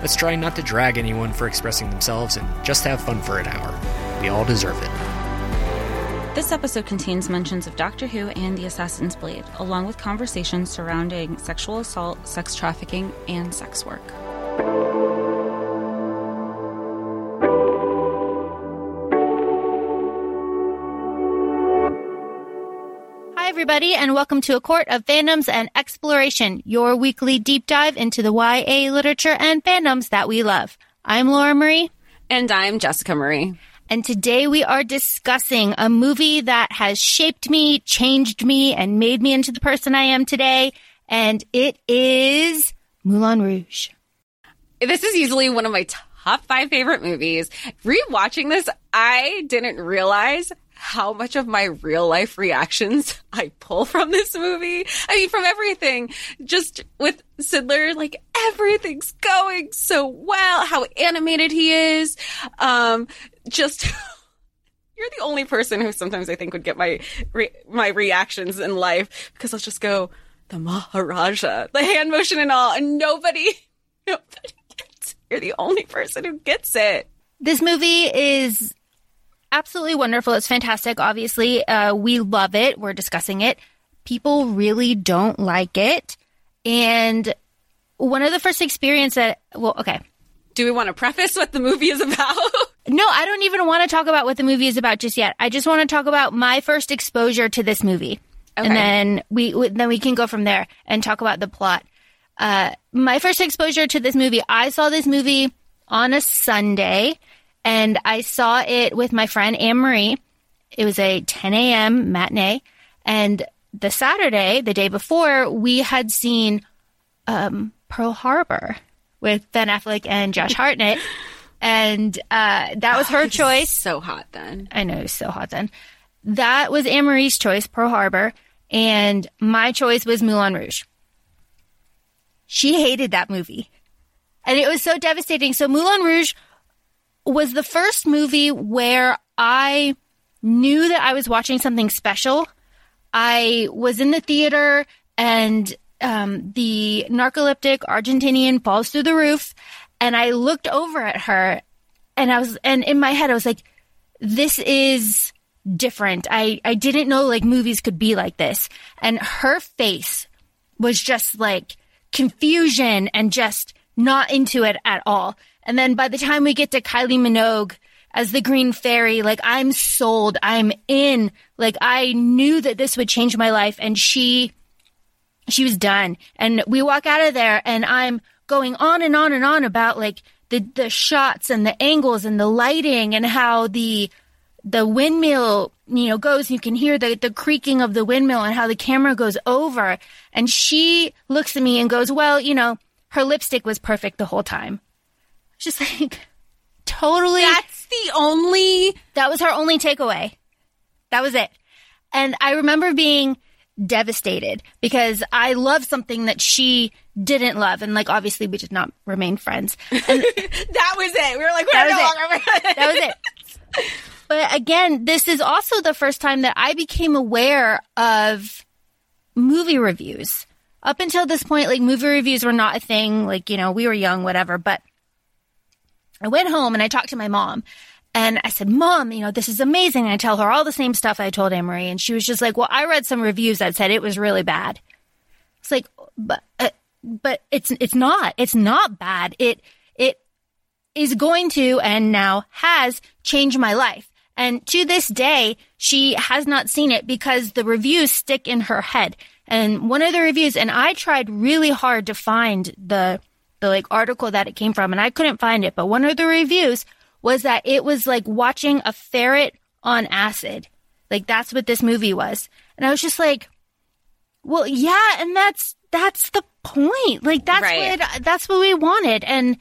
Let's try not to drag anyone for expressing themselves and just have fun for an hour. We all deserve it. This episode contains mentions of Doctor Who and the Assassin's Blade, along with conversations surrounding sexual assault, sex trafficking, and sex work. Everybody, and welcome to A Court of Fandoms and Exploration, your weekly deep dive into the YA literature and fandoms that we love. I'm Laura Marie, And I'm Jessica Marie. and today we are discussing a movie that has shaped me, changed me, and made me into the person I am today, and it is Moulin Rouge. This is easily one of my top five favorite movies. Rewatching this, I didn't realize how much of my real life reactions I pull from this movie. I mean, from everything. Just with Zidler, like everything's going so well. How animated he is. Um, just. You're the only person who sometimes I think would get my re- my reactions in life because I'll just go the Maharaja, the hand motion and all, and nobody, nobody gets. It. You're the only person who gets it. This movie is absolutely wonderful. It's fantastic. Obviously, uh, we love it. We're discussing it. People really don't like it. And one of the first experience that, well, okay. Do we want to preface what the movie is about? No, I don't even want to talk about what the movie is about just yet. I just want to talk about my first exposure to this movie. Okay. And then we, we then we can go from there and talk about the plot. Uh, my first exposure to this movie, I saw this movie on a Sunday and I saw it with my friend Anne Marie. It was a 10 a.m. matinee. And the Saturday, the day before, we had seen um, Pearl Harbor with Ben Affleck and Josh Hartnett. and uh, that was her choice. so hot then. I know it was so hot then. That was Anne Marie's choice, Pearl Harbor. And my choice was Moulin Rouge. She hated that movie. And it was so devastating. So Moulin Rouge was the first movie where I knew that I was watching something special. I was in the theater and um, the narcoleptic Argentinian falls through the roof. And I looked over at her and I was, and in my head, I was like, this is different. I, I didn't know like movies could be like this. And her face was just like confusion and just not into it at all. And then by the time we get to Kylie Minogue as the Green Fairy, like I'm sold. I'm in. Like I knew that this would change my life and she, she was done. And we walk out of there and I'm going on and on and on about like the, the shots and the angles and the lighting and how the, the windmill, you know, goes, you can hear the, the creaking of the windmill and how the camera goes over. And she looks at me and goes, well, you know, her lipstick was perfect the whole time. Just like totally. That's the only. That was her only takeaway. That was it. And I remember being devastated because I love something that she didn't love. And like, obviously, we did not remain friends. And That was it. We were like, we're no longer. that was it. But again, this is also the first time that I became aware of movie reviews. Up until this point, like movie reviews were not a thing. Like, you know, we were young, whatever. But I went home and I talked to my mom and I said, Mom, you know, this is amazing. And I tell her all the same stuff I told Anne And she was just like, Well, I read some reviews that said it was really bad. It's like, but, uh, but it's, it's not. It's not bad. It, it is going to and now has changed my life. And to this day, she has not seen it because the reviews stick in her head. And one of the reviews, and I tried really hard to find the, the like article that it came from and I couldn't find it, but one of the reviews was that it was like watching a ferret on acid. Like that's what this movie was. And I was just like, well, yeah, and that's, that's the point. Like that's Right. what, that's what we wanted. And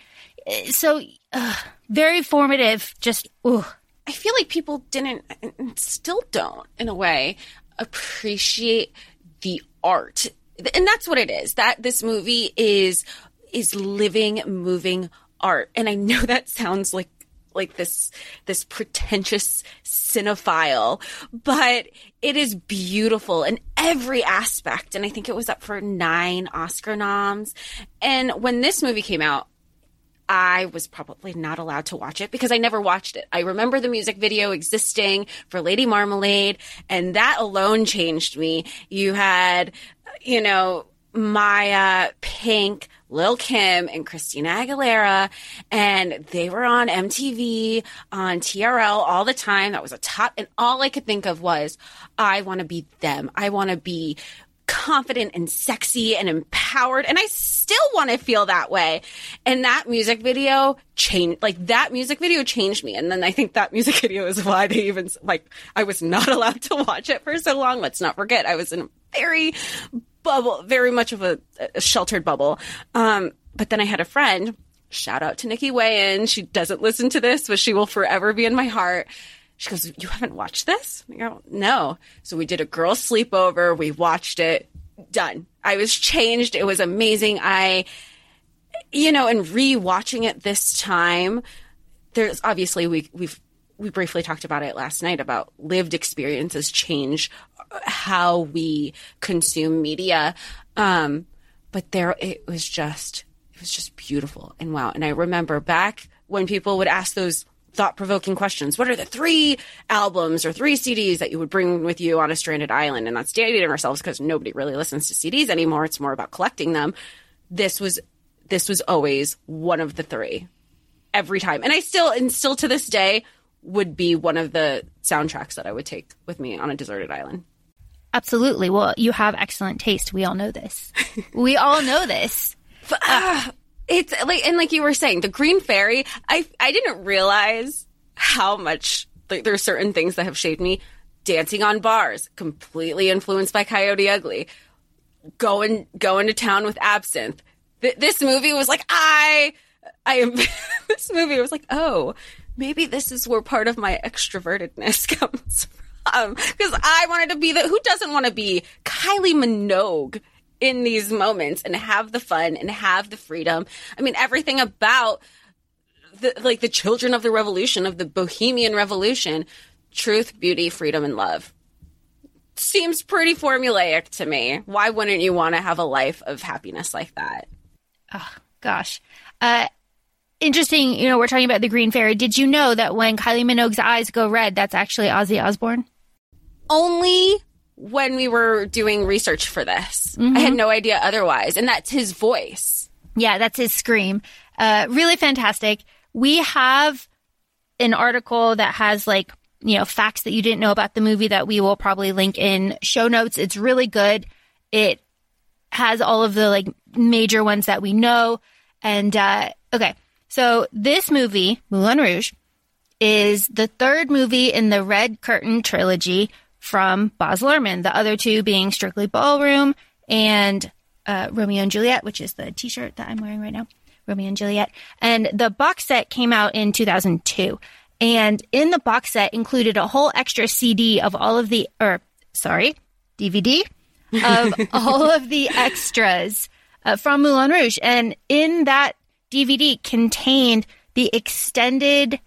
uh, so, uh, very formative, just, ooh. I feel like people didn't, and still don't, in a way, appreciate the art. And that's what it is. That this movie is is living, moving art. And I know that sounds like like this this pretentious cinephile, but it is beautiful in every aspect. And I think it was up for nine Oscar noms. And when this movie came out, I was probably not allowed to watch it because I never watched it. I remember the music video existing for Lady Marmalade, and that alone changed me. You had, you know, Mya, Pink, Lil Kim, and Christina Aguilera, and they were on MTV, on TRL all the time. That was a top, and all I could think of was, I want to be them. I want to be confident and sexy and empowered. And I still want to feel that way. And that music video changed, like that music video changed me. And then I think that music video is why they even, like, I was not allowed to watch it for so long. Let's not forget, I was in a very bubble, very much of a, a sheltered bubble. Um, but then I had a friend, shout out to Nikki Wayan. She doesn't listen to this, but she will forever be in my heart she goes, You haven't watched this? I go, No. So we did a girl sleepover. We watched it. Done. I was changed. It was amazing. I, you know, and re-watching it this time, there's obviously we we've we briefly talked about it last night about lived experiences change how we consume media. Um, but there, it was just, it was just beautiful and wow. And I remember back when people would ask those thought provoking questions. What are the three albums or three CDs that you would bring with you on a stranded island? And that's dating ourselves because nobody really listens to CDs anymore. It's more about collecting them. This was this was always one of the three every time. And I still and still to this day would be one of the soundtracks that I would take with me on a deserted island. Absolutely. Well, you have excellent taste. We all know this. we all know this. But, uh, it's like, and like you were saying, the Green Fairy, I, I didn't realize how much, like, there are certain things that have shaped me. Dancing on bars, completely influenced by Coyote Ugly. Going, going to town with Absinthe. Th- this movie was like, I, I am, this movie was like, oh, maybe this is where part of my extrovertedness comes from. Because I wanted to be the, who doesn't want to be Kylie Minogue in these moments and have the fun and have the freedom. I mean, everything about the, like the children of the revolution, of the bohemian revolution, truth, beauty, freedom, and love. Seems pretty formulaic to me. Why wouldn't you want to have a life of happiness like that? Oh, gosh. Uh, interesting, you know, we're talking about the Green Fairy. Did you know that when Kylie Minogue's eyes go red, that's actually Ozzy Osbourne? Only when we were doing research for this. Mm-hmm. I had no idea otherwise. And that's his voice. Yeah, that's his scream. Uh, really fantastic. We have an article that has like, you know, facts that you didn't know about the movie that we will probably link in show notes. It's really good. It has all of the like major ones that we know. And, uh, okay. So this movie, Moulin Rouge, is the third movie in the Red Curtain trilogy from Baz Luhrmann, the other two being Strictly Ballroom and uh, Romeo and Juliet, which is the t shirt that I'm wearing right now. Romeo and Juliet. And the box set came out in 2002. And in the box set included a whole extra CD of all of the, or sorry, DVD of all of the extras uh, from Moulin Rouge. And in that DVD contained the extended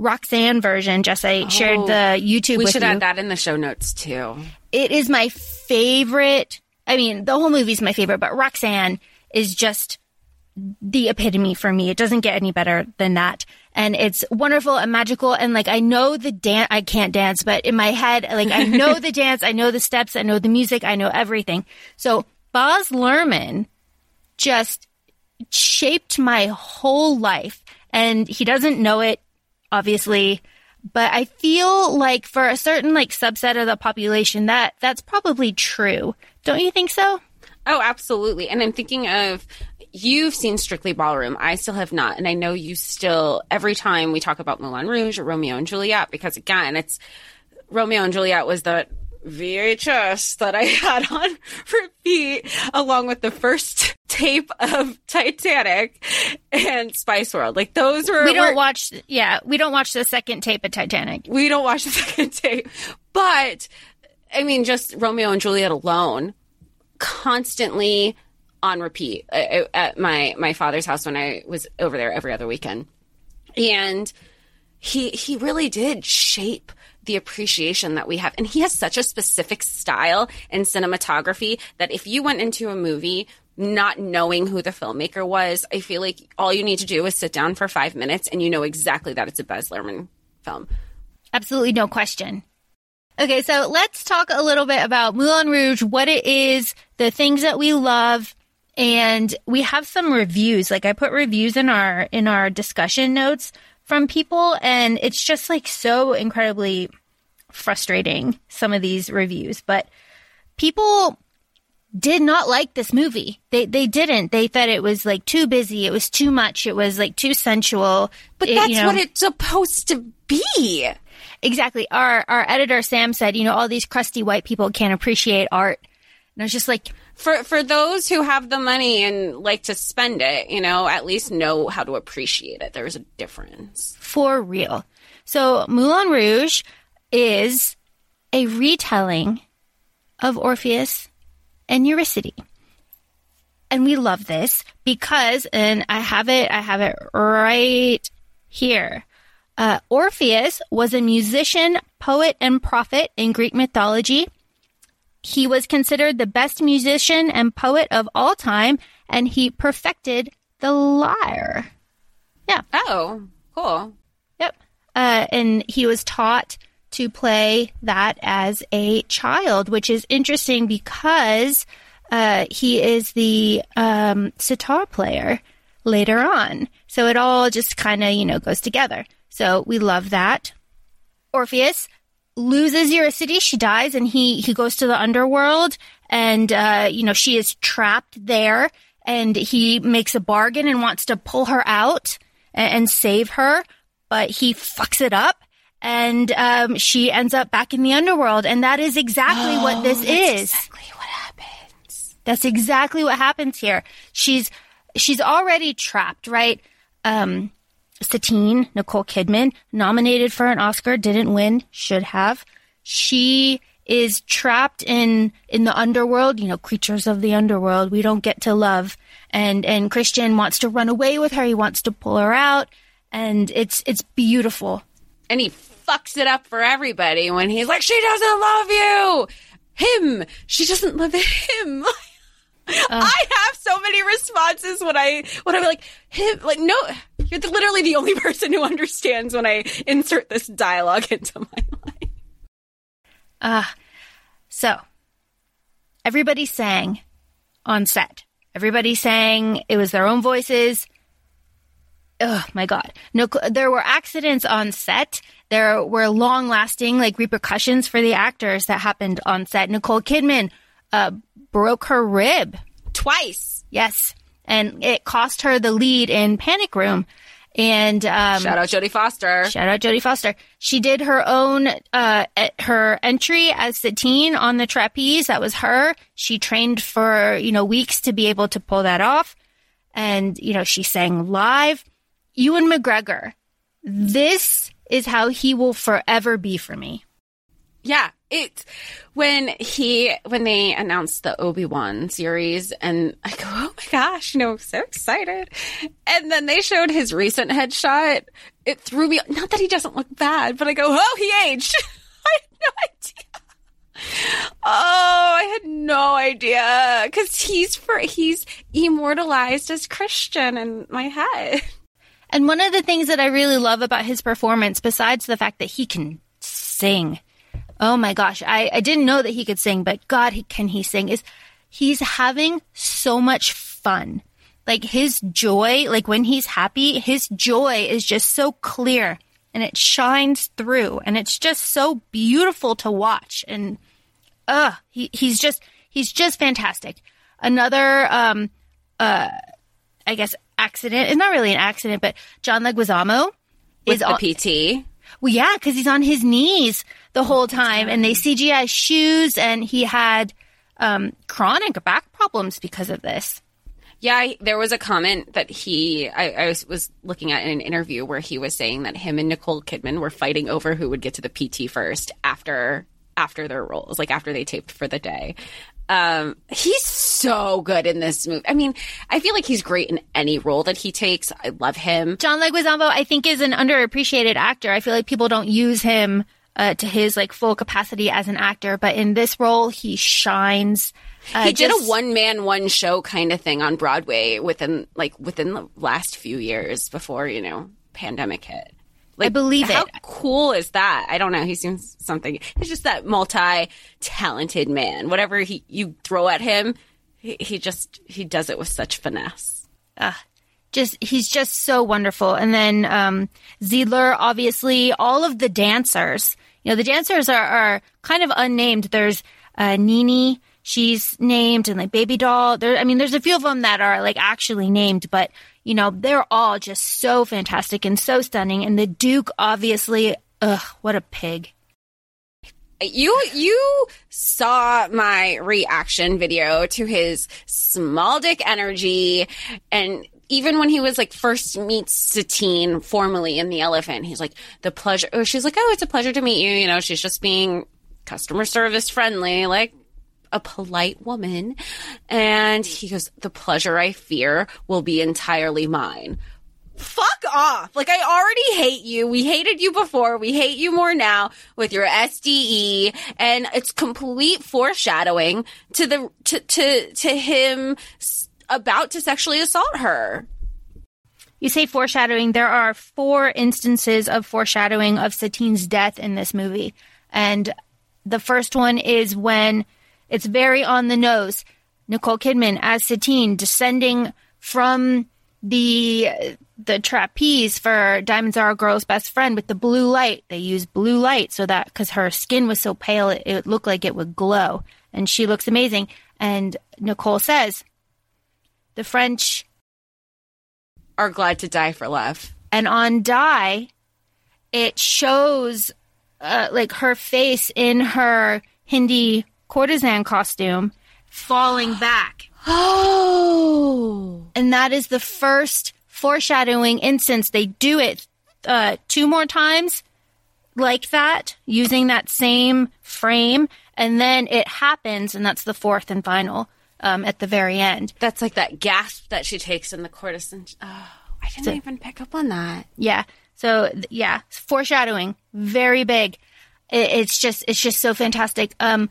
Roxanne version. Jess, I oh, shared the oh, YouTube. We should you. add that in the show notes too. It is my favorite. I mean, the whole movie is my favorite, but Roxanne is just the epitome for me. It doesn't get any better than that. And it's wonderful and magical. And like, I know the dance, I can't dance, but in my head, like, I know the dance, I know the steps, I know the music, I know everything. So Baz Luhrmann just shaped my whole life and he doesn't know it obviously. But I feel like for a certain like subset of the population that that's probably true. Don't you think so? Oh, absolutely. And I'm thinking of you've seen Strictly Ballroom. I still have not. And I know you still, every time we talk about Moulin Rouge or Romeo and Juliet, because again, it's Romeo and Juliet was the VHS that I had on repeat, along with the first tape of Titanic and Spice World. Like those were. We don't were- watch, yeah, we don't watch the second tape of Titanic. we don't watch the second tape, but I mean, just Romeo and Juliet alone, constantly on repeat uh, at my my father's house when I was over there every other weekend, and he he really did shape the appreciation that we have and he has such a specific style in cinematography that if you went into a movie not knowing who the filmmaker was i feel like all you need to do is sit down for five minutes and you know exactly that it's a baz luhrmann film Absolutely no question. Okay, so let's talk a little bit about Moulin Rouge, what it is, the things that we love, and we have some reviews. Like I put reviews in our in our discussion notes from people, and it's just like so incredibly frustrating some of these reviews. But people did not like this movie. They they didn't. They thought it was like too busy. It was too much. It was like too sensual. but It- that's you know- what it's supposed to be Exactly. Our our editor Sam said, you know, all these crusty white people can't appreciate art. And I was just like, for for those who have the money and like to spend it you know at least know how to appreciate it there's a difference for real. So Moulin Rouge is a retelling of Orpheus and Eurydice. And we love this because, and I have it, I have it right here. Uh, Orpheus was a musician, poet, and prophet in Greek mythology. He was considered the best musician and poet of all time, and he perfected the lyre. Yeah. Oh cool Yep. Uh, and he was taught to play that as a child, which is interesting because uh, he is the um, sitar player later on. So it all just kind of, you know, goes together. So we love that. Orpheus loses Eurydice. She dies, and he he goes to the underworld, and uh, you know she is trapped there. And he makes a bargain and wants to pull her out and, and save her, but he fucks it up, and um, she ends up back in the underworld. And that is exactly what this is. exactly what happens That's exactly what happens here. She's she's already trapped, right? Um Satine, Nicole Kidman, nominated for an Oscar, didn't win, should have. She is trapped in in the underworld, you know, creatures of the underworld. We don't get to love. And and Christian wants to run away with her, he wants to pull her out, and it's it's beautiful. and he fucks it up for everybody when he's like she doesn't love you. Him. She doesn't love him. I have so many responses when I when I'm like him like no you're literally the only person who understands when I insert this dialogue into my life. Ah, so everybody sang on set. Everybody sang. It was their own voices. Oh my god! No, there were accidents on set. There were long-lasting like repercussions for the actors that happened on set. Nicole Kidman uh, broke her rib. Twice. Yes, and it cost her the lead in Panic Room. And um, Shout out Jodie Foster. Shout out Jodie Foster. She did her own uh her entry as Satine on the trapeze. That was her. She trained for, you know, weeks to be able to pull that off. And, you know, she sang live. Ewan McGregor. This is how he will forever be for me. Yeah, it when he when they announced the Obi Wan series, and I go, oh my gosh, you know, so excited. And then they showed his recent headshot. It threw me. Not that he doesn't look bad, but I go, oh, he aged. I had no idea. Oh, I had no idea because he's for he's immortalized as Christian in my head. And one of the things that I really love about his performance, besides the fact that he can sing, oh my gosh, I, I didn't know that he could sing, but God, he, can he sing, is he's having so much fun. Like his joy, like when he's happy, his joy is just so clear and it shines through and it's just so beautiful to watch. And, uh, he, he's just, he's just fantastic. Another, um, uh, I guess accident. It's not really an accident, but John Leguizamo With is the PT. Well, yeah, because he's on his knees the whole time, and they CGI shoes, and he had um, chronic back problems because of this. Yeah, I- there was a comment that he, I, I was, was looking at in an interview where he was saying that him and Nicole Kidman were fighting over who would get to the PT first after after their roles, like after they taped for the day. Um, he's so good in this movie. I mean, I feel like he's great in any role that he takes. I love him. John Leguizamo, I think, is an underappreciated actor. I feel like people don't use him uh, to his like full capacity as an actor, but in this role, he shines. Uh, he did just- a one man one show kind of thing on Broadway within like within the last few years before you know pandemic hit. Like, I believe how it. How cool is that? I don't know. He seems something. He's just that multi talented man. Whatever he you throw at him, he, he just he does it with such finesse. just he's just so wonderful. And then um, Zidler, obviously, all of the dancers. You know, the dancers are, are kind of unnamed. There's uh, Nini, she's named, and like Baby Doll. There, I mean, there's a few of them that are like actually named, but you know, they're all just so fantastic and so stunning. And the Duke, obviously, ugh, what a pig. You you saw my reaction video to his small dick energy and even when he was like first meets Satine formally in the elephant, he's like, the pleasure oh, she's like, Oh, it's a pleasure to meet you. You know, she's just being customer service friendly, like a polite woman. And he goes, The pleasure I fear will be entirely mine fuck off. Like I already hate you. We hated you before. We hate you more now with your SDE and it's complete foreshadowing to the to to to him about to sexually assault her. You say foreshadowing. There are four instances of foreshadowing of Satine's death in this movie. And the first one is when it's very on the nose. Nicole Kidman as Satine descending from the the trapeze for Diamonds Are a Girl's Best Friend with the blue light. They use blue light so that because her skin was so pale, it, it looked like it would glow. And she looks amazing. And Nicole says, the French Are glad to die for love. and on die it shows uh, like her face in her hindi courtesan costume falling back Oh. and that is the first foreshadowing instance they do it uh, two more times like that using that same frame and then it happens and that's the fourth and final um, at the very end That's like that gasp that she takes in the courtesan. Oh, I didn't even pick up on that. Yeah. So yeah, foreshadowing, very big. It, it's just it's just so fantastic. Um,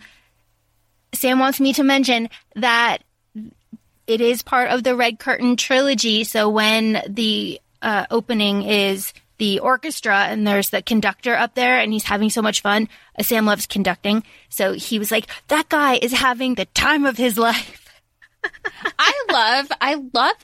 Sam wants me to mention that it is part of the Red Curtain trilogy. So when the uh, opening is the orchestra and there's the conductor up there and he's having so much fun. Uh, Sam loves conducting, so he was like, "That guy is having the time of his life." I love, I love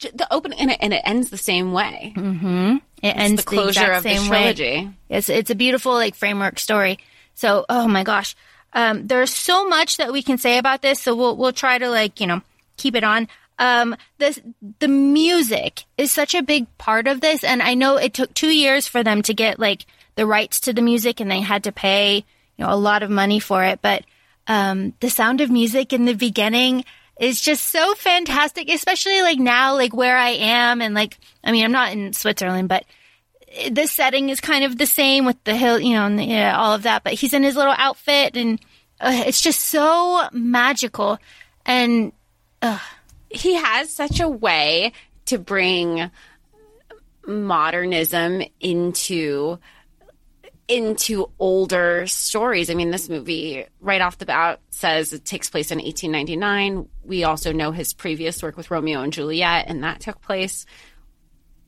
the opening, and it, and it ends the same way. It ends the closure exact of the same way. trilogy. It's it's a beautiful like framework story. So oh my gosh, um, there's so much that we can say about this. So we'll we'll try to like you know keep it on. Um, this the music is such a big part of this, and I know it took two years for them to get like the rights to the music, and they had to pay you know a lot of money for it. But um, the sound of music in the beginning is just so fantastic, especially like now, like where I am, and like I mean, I'm not in Switzerland, but the setting is kind of the same with the hill, you know, and the, yeah, all of that. But he's in his little outfit, and uh, it's just so magical. And he has such a way to bring modernism into into older stories. I mean, this movie right off the bat says it takes place in 1899. We also know his previous work with Romeo and Juliet, and that took place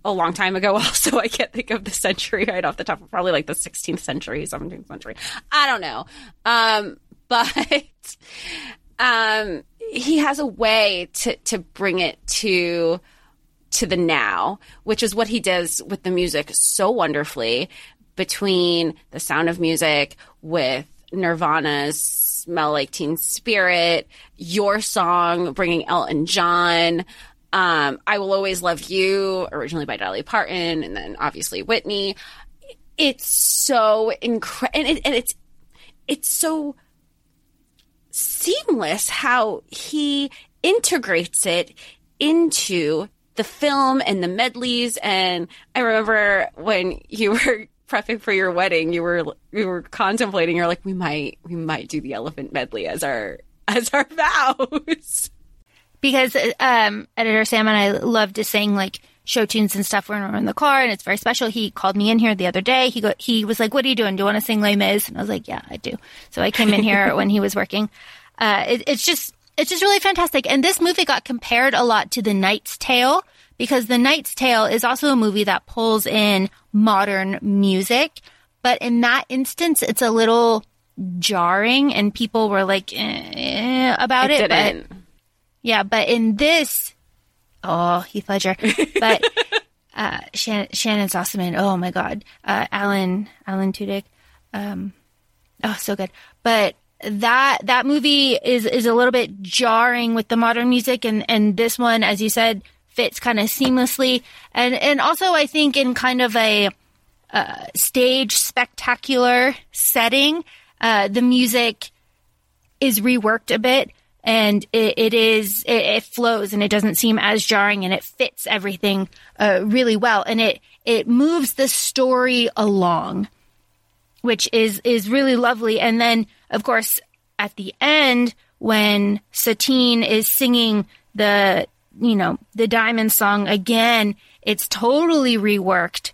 a long time ago. Also, I can't think of the century right off the top. Probably like the 16th century, 17th century. I don't know. Um, but um, he has a way to to bring it to to the now, which is what he does with the music so wonderfully between the sound of music with Nirvana's Smell Like Teen Spirit, your song bringing Elton John, um, I Will Always Love You, originally by Dolly Parton, and then obviously Whitney. it's so incredible, and, it, and it's it's so seamless how he integrates it into the film and the medleys. And I remember when you were prepping for your wedding, you were you were contemplating. You're like, we might we might do the elephant medley as our as our vows. Because um, editor Sam and I love to sing like show tunes and stuff when we're in the car, and it's very special. He called me in here the other day. He go, he was like, "What are you doing? Do you want to sing Les Mis?" And I was like, "Yeah, I do." So I came in here when he was working. Uh, it, it's just it's just really fantastic. And this movie got compared a lot to The Knight's Tale because The Knight's Tale is also a movie that pulls in modern music, but in that instance, it's a little jarring, and people were like eh, about it. it but yeah, but in this, oh, Heath Ledger, but uh, Shannon, Shannyn Sossamon, oh my God, uh, Alan Alan Tudyk, um, oh, so good. But that that movie is is a little bit jarring with the modern music, and and this one, as you said, fits kind of seamlessly, and and also I think in kind of a uh, stage spectacular setting, uh, the music is reworked a bit and it, it is it, it, flows and it doesn't seem as jarring and it fits everything uh, really well. And it it moves the story along which is is really lovely. And then of course at the end when Satine is singing the you know the diamond song again it's totally reworked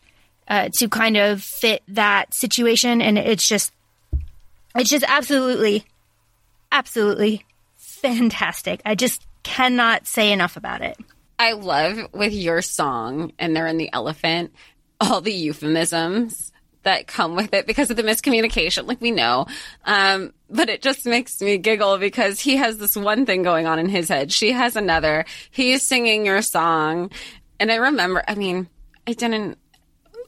uh, to kind of fit that situation. And it's just it's just absolutely absolutely fantastic. I just cannot say enough about it. I love with your song, and they're in the elephant, all the euphemisms that come with it because of the miscommunication, like we know. Um, but it just makes me giggle because he has this one thing going on in his head. She has another. He's singing your song. And I remember, I mean, I didn't,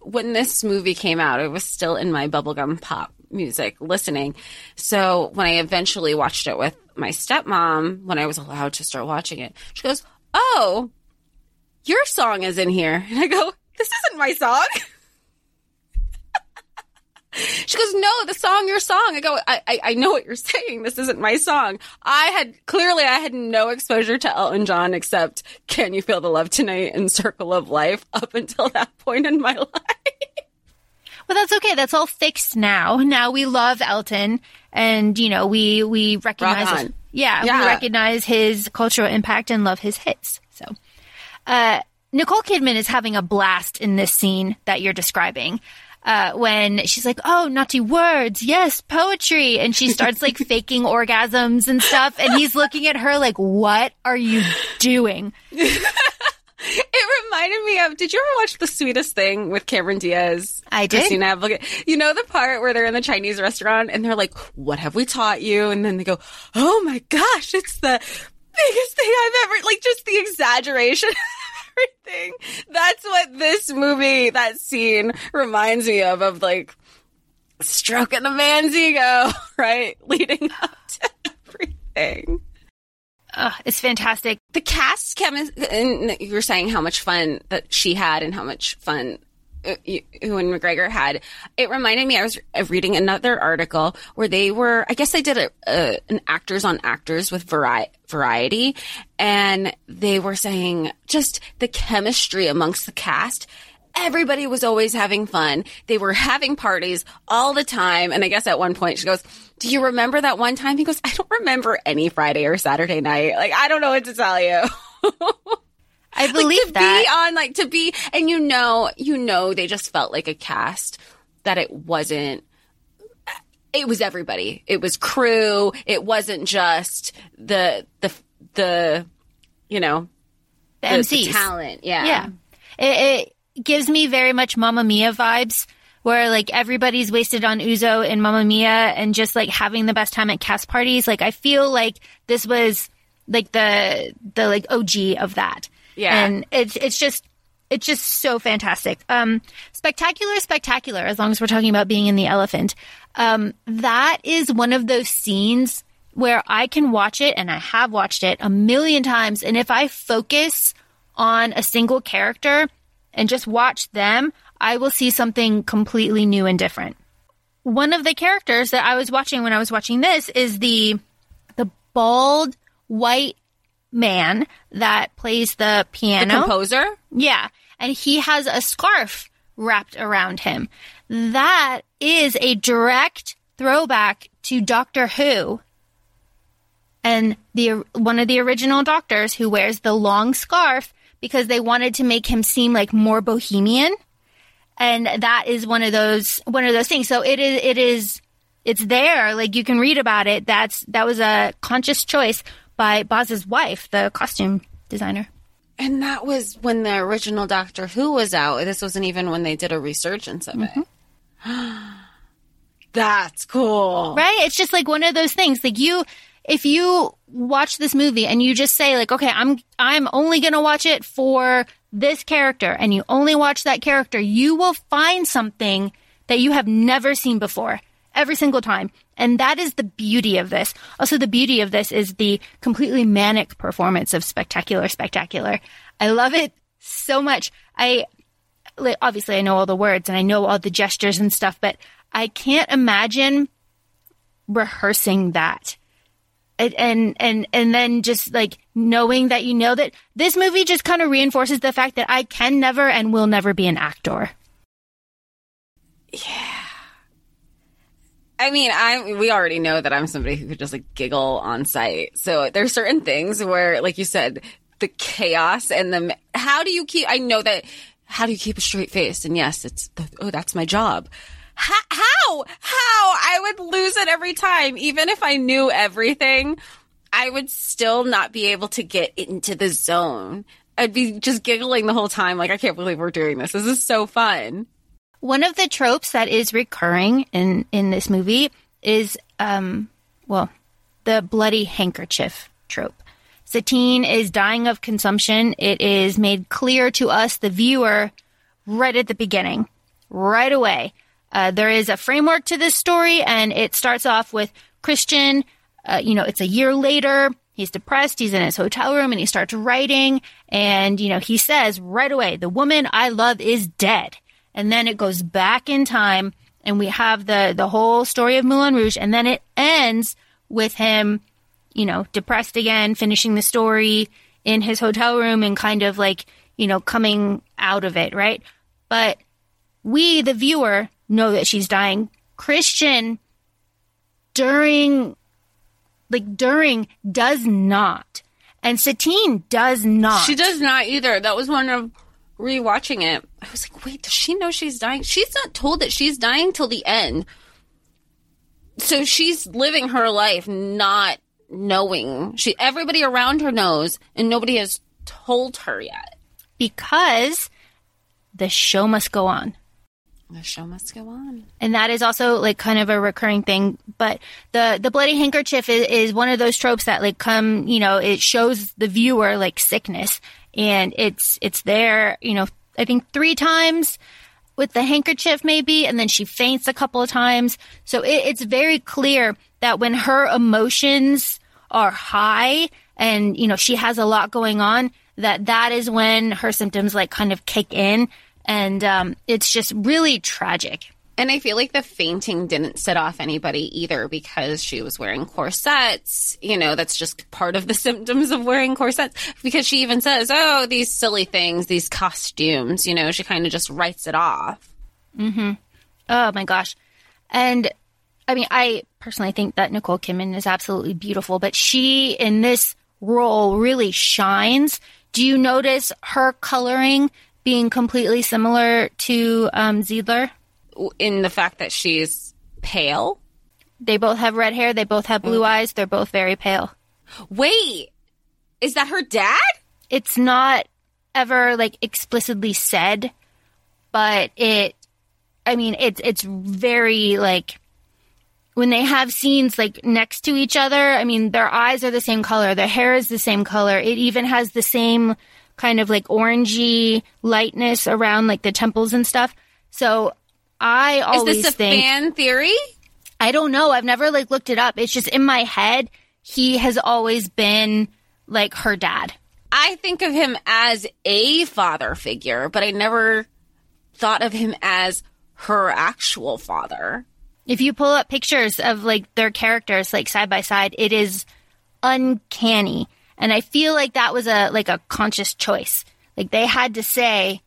when this movie came out, it was still in my bubblegum pop music listening. So when I eventually watched it with my stepmom, when I was allowed to start watching it, she goes, Oh, your song is in here. And I go, This isn't my song. she goes, No, the song, your song. I go, I, I, I know what you're saying. This isn't my song. I had clearly I had no exposure to Elton John except Can You Feel the Love Tonight and Circle of Life up until that point in my life. Well, that's okay. That's all fixed now. Now we love Elton, and you know we we recognize, yeah, yeah, we recognize his cultural impact and love his hits. So, uh, Nicole Kidman is having a blast in this scene that you're describing. Uh, when she's like, "Oh, naughty words, yes, poetry," and she starts like faking orgasms and stuff, and he's looking at her like, "What are you doing?" It reminded me of. Did you ever watch The Sweetest Thing with Cameron Diaz? I did. Christina Applegate. You know the part where they're in the Chinese restaurant and they're like, "What have we taught you?" And then they go, "Oh my gosh, it's the biggest thing I've ever like." Just the exaggeration. Of everything. That's what this movie, that scene reminds me of, of like stroking a man's ego, right? Leading up to everything. Uh, it's fantastic. The cast chemistry, and you were saying how much fun that she had and how much fun uh, Ewan McGregor had. It reminded me, I was reading another article where they were, I guess they did a, a, an actors on actors with vari- variety, and they were saying just the chemistry amongst the cast everybody was always having fun. They were having parties all the time. And I guess at one point she goes, Do you remember that one time? He goes, I don't remember any Friday or Saturday night. Like, I don't know what to tell you. I believe like, to that. Be on like to be, and you know, you know, they just felt like a cast that it wasn't. It was everybody. It was crew. It wasn't just the the the you know the, the MCs the talent. Yeah, yeah. It, it gives me very much Mamma Mia vibes where like everybody's wasted on Ouzo and Mamma Mia and just like having the best time at cast parties. Like I feel like this was like the the like OG of that. Yeah. And it's it's just it's just so fantastic. Um spectacular, spectacular, as long as we're talking about being in the elephant. Um, that is one of those scenes where I can watch it and I have watched it a million times. And if I focus on a single character, and just watch them, I will see something completely new and different. One of the characters that I was watching when I was watching this is the the bald white man that plays the The piano. composer? Yeah. And he has a scarf wrapped around him. That is a direct throwback to Doctor Who. And the one of the original doctors who wears the long scarf because they wanted to make him seem like more bohemian. And that is one of those one of those things. So it is it is it's there, like you can read about it. That's that was a conscious choice by Baz's wife, the costume designer. And that was when the original Doctor Who was out. This wasn't even when they did a resurgence of it. Mm-hmm. That's cool. Right? It's just like one of those things. Like you, if you watch this movie and you just say like, okay, I'm, I'm only going to watch it for this character and you only watch that character, you will find something that you have never seen before every single time. And that is the beauty of this. Also, the beauty of this is the completely manic performance of Spectacular Spectacular. I love it so much. I, obviously I know all the words and I know all the gestures and stuff, but I can't imagine rehearsing that. And, and and then just like knowing that you know that this movie just kind of reinforces the fact that I can never and will never be an actor. Yeah. I mean, I we already know that I'm somebody who could just like giggle on site. So there's certain things where, like you said, the chaos and the how do you keep? I know that how do you keep a straight face? And yes, it's the, oh, that's my job. How, how? I would lose it every time, even if I knew everything. I would still not be able to get into the zone. I'd be just giggling the whole time, like I can't believe we're doing this. This is so fun. One of the tropes that is recurring in in this movie is um well, the bloody handkerchief trope. Satine is dying of consumption. It is made clear to us, the viewer, right at the beginning, right away. Uh, there is a framework to this story, and it starts off with Christian. Uh, you know, it's a year later. He's depressed. He's in his hotel room and he starts writing. And, you know, he says right away, the woman I love is dead. And then it goes back in time and we have the, the whole story of Moulin Rouge. And then it ends with him, you know, depressed again, finishing the story in his hotel room and kind of like, you know, coming out of it, right? But we, the viewer, know that she's dying. Christian, during, like, during, does not. And Satine does not. She does not either. That was one of rewatching it. I was like, wait, does she know she's dying? She's not told that she's dying till the end. So she's living her life not knowing. She everybody around her knows and nobody has told her yet. because the show must go on. The show must go on. and that is also like kind of a recurring thing. But the the bloody handkerchief is, is one of those tropes that like come, you know, it shows the viewer like sickness, and it's it's there, you know, I think three times with the handkerchief maybe, and then she faints a couple of times. So it, it's very clear that when her emotions are high and you know she has a lot going on, that that is when her symptoms like kind of kick in, and um, it's just really tragic. And I feel like the fainting didn't set off anybody either because she was wearing corsets. You know, that's just part of the symptoms of wearing corsets. Because she even says, oh, these silly things, these costumes, you know, she kind of just writes it off. Hmm. Oh my gosh. And I mean, I personally think that Nicole Kidman is absolutely beautiful, but she in this role really shines. Do you notice her coloring being completely similar to um, Zidler? In the fact that she's pale. They both have red hair. They both have blue eyes. They're both very pale. Wait, is that her dad? It's not ever like explicitly said, but it, I mean, it's, it's very like, when they have scenes like next to each other, I mean, their eyes are the same color, their hair is the same color. It even has the same kind of like orangey lightness around like the temples and stuff. So I always Is this a think fan theory? I don't know. I've never like looked it up. It's just in my head. He has always been like her dad. I think of him as a father figure, but I never thought of him as her actual father. If you pull up pictures of like their characters like side by side, it is uncanny. And I feel like that was a like a conscious choice. Like they had to say,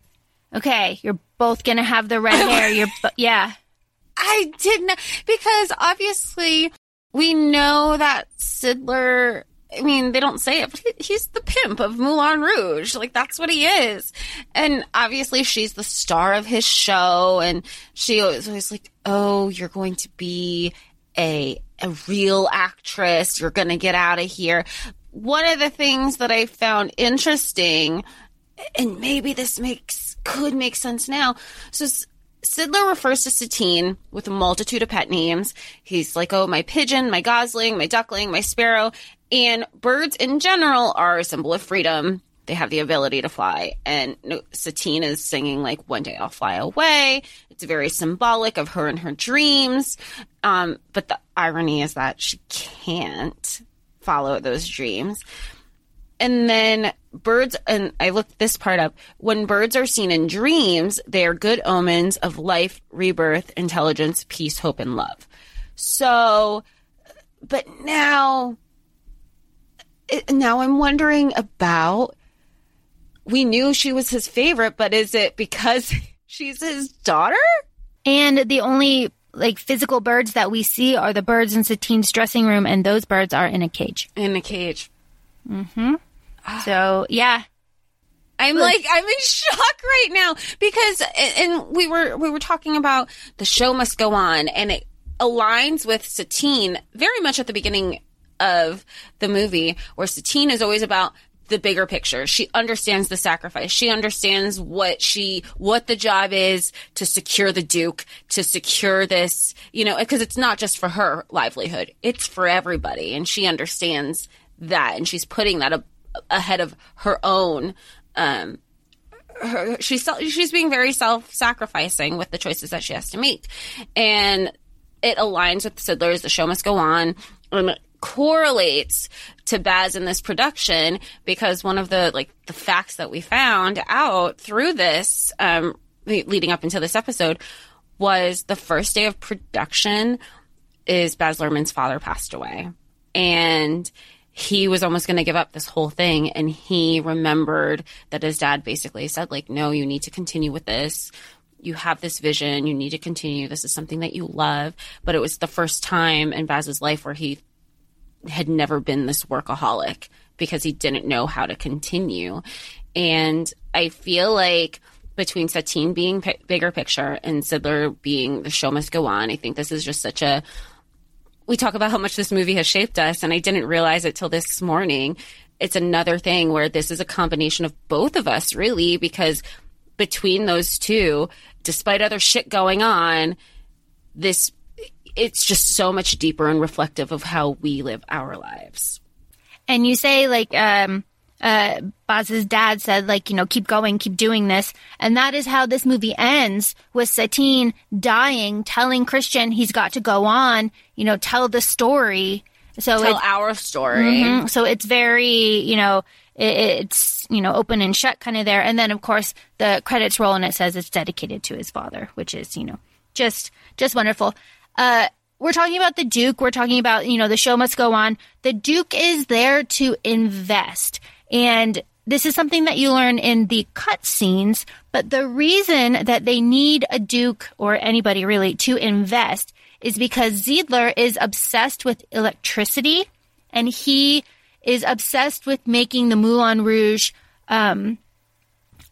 okay, you're both going to have the red hair. You're bo- yeah. I didn't because obviously we know that Zidler. I mean, they don't say it, but he, he's the pimp of Moulin Rouge. Like that's what he is. And obviously, she's the star of his show, and she was always like, "Oh, you're going to be a a real actress. You're going to get out of here." One of the things that I found interesting, and maybe this makes could make sense now. So Zidler refers to Satine with a multitude of pet names. He's like, oh, my pigeon, my gosling, my duckling, my sparrow. And birds in general are a symbol of freedom. They have the ability to fly. And Satine is singing, like, one day I'll fly away. It's very symbolic of her and her dreams. Um, but the irony is that she can't follow those dreams. And then birds, and I looked this part up. When birds are seen in dreams, they are good omens of life, rebirth, intelligence, peace, hope, and love. So, but now, now I'm wondering about. We knew she was his favorite, but is it because she's his daughter? And the only like physical birds that we see are the birds in Satine's dressing room, and those birds are in a cage. In a cage. Mm-hmm. So yeah, I'm like I'm in shock right now because and we were we were talking about the show must go on and it aligns with Satine very much at the beginning of the movie where Satine is always about the bigger picture. She understands the sacrifice. She understands what she, what the job is to secure the Duke, to secure this, you know, because it's not just for her livelihood. It's for everybody. And she understands that. And she's putting that ahead of her own um her, she's she's being very self-sacrificing with the choices that she has to make and it aligns with the Zidler's The Show Must Go On and correlates to Baz in this production because one of the like the facts that we found out through this um leading up into this episode was the first day of production is Baz Luhrmann's father passed away. And he was almost going to give up this whole thing. And he remembered that his dad basically said like no you need to continue with this. You have this vision. You need to continue. This is something that you love. But it was the first time in Baz's life where he had never been this workaholic because he didn't know how to continue and i feel like between Satine being p- bigger picture and Zidler being the show must go on i think this is just such a we talk about how much this movie has shaped us, and I didn't realize it till this morning. It's another thing where this is a combination of both of us, really, because between those two, despite other shit going on, this it's just so much deeper and reflective of how we live our lives. And you say like um uh, Baz's dad said, like, you know, keep going, keep doing this. And that is how this movie ends with Satine dying, telling Christian he's got to go on, you know, tell the story. So tell our story. Mm-hmm, so it's very, you know, it, it's, you know, open and shut kind of there. And then, of course, the credits roll and it says it's dedicated to his father, which is, you know, just, just wonderful. Uh, we're talking about the Duke. We're talking about, you know, the show must go on. The Duke is there to invest. And this is something that you learn in the cut scenes, but the reason that they need a Duke or anybody really to invest is because Zidler is obsessed with electricity and he is obsessed with making the Moulin Rouge um,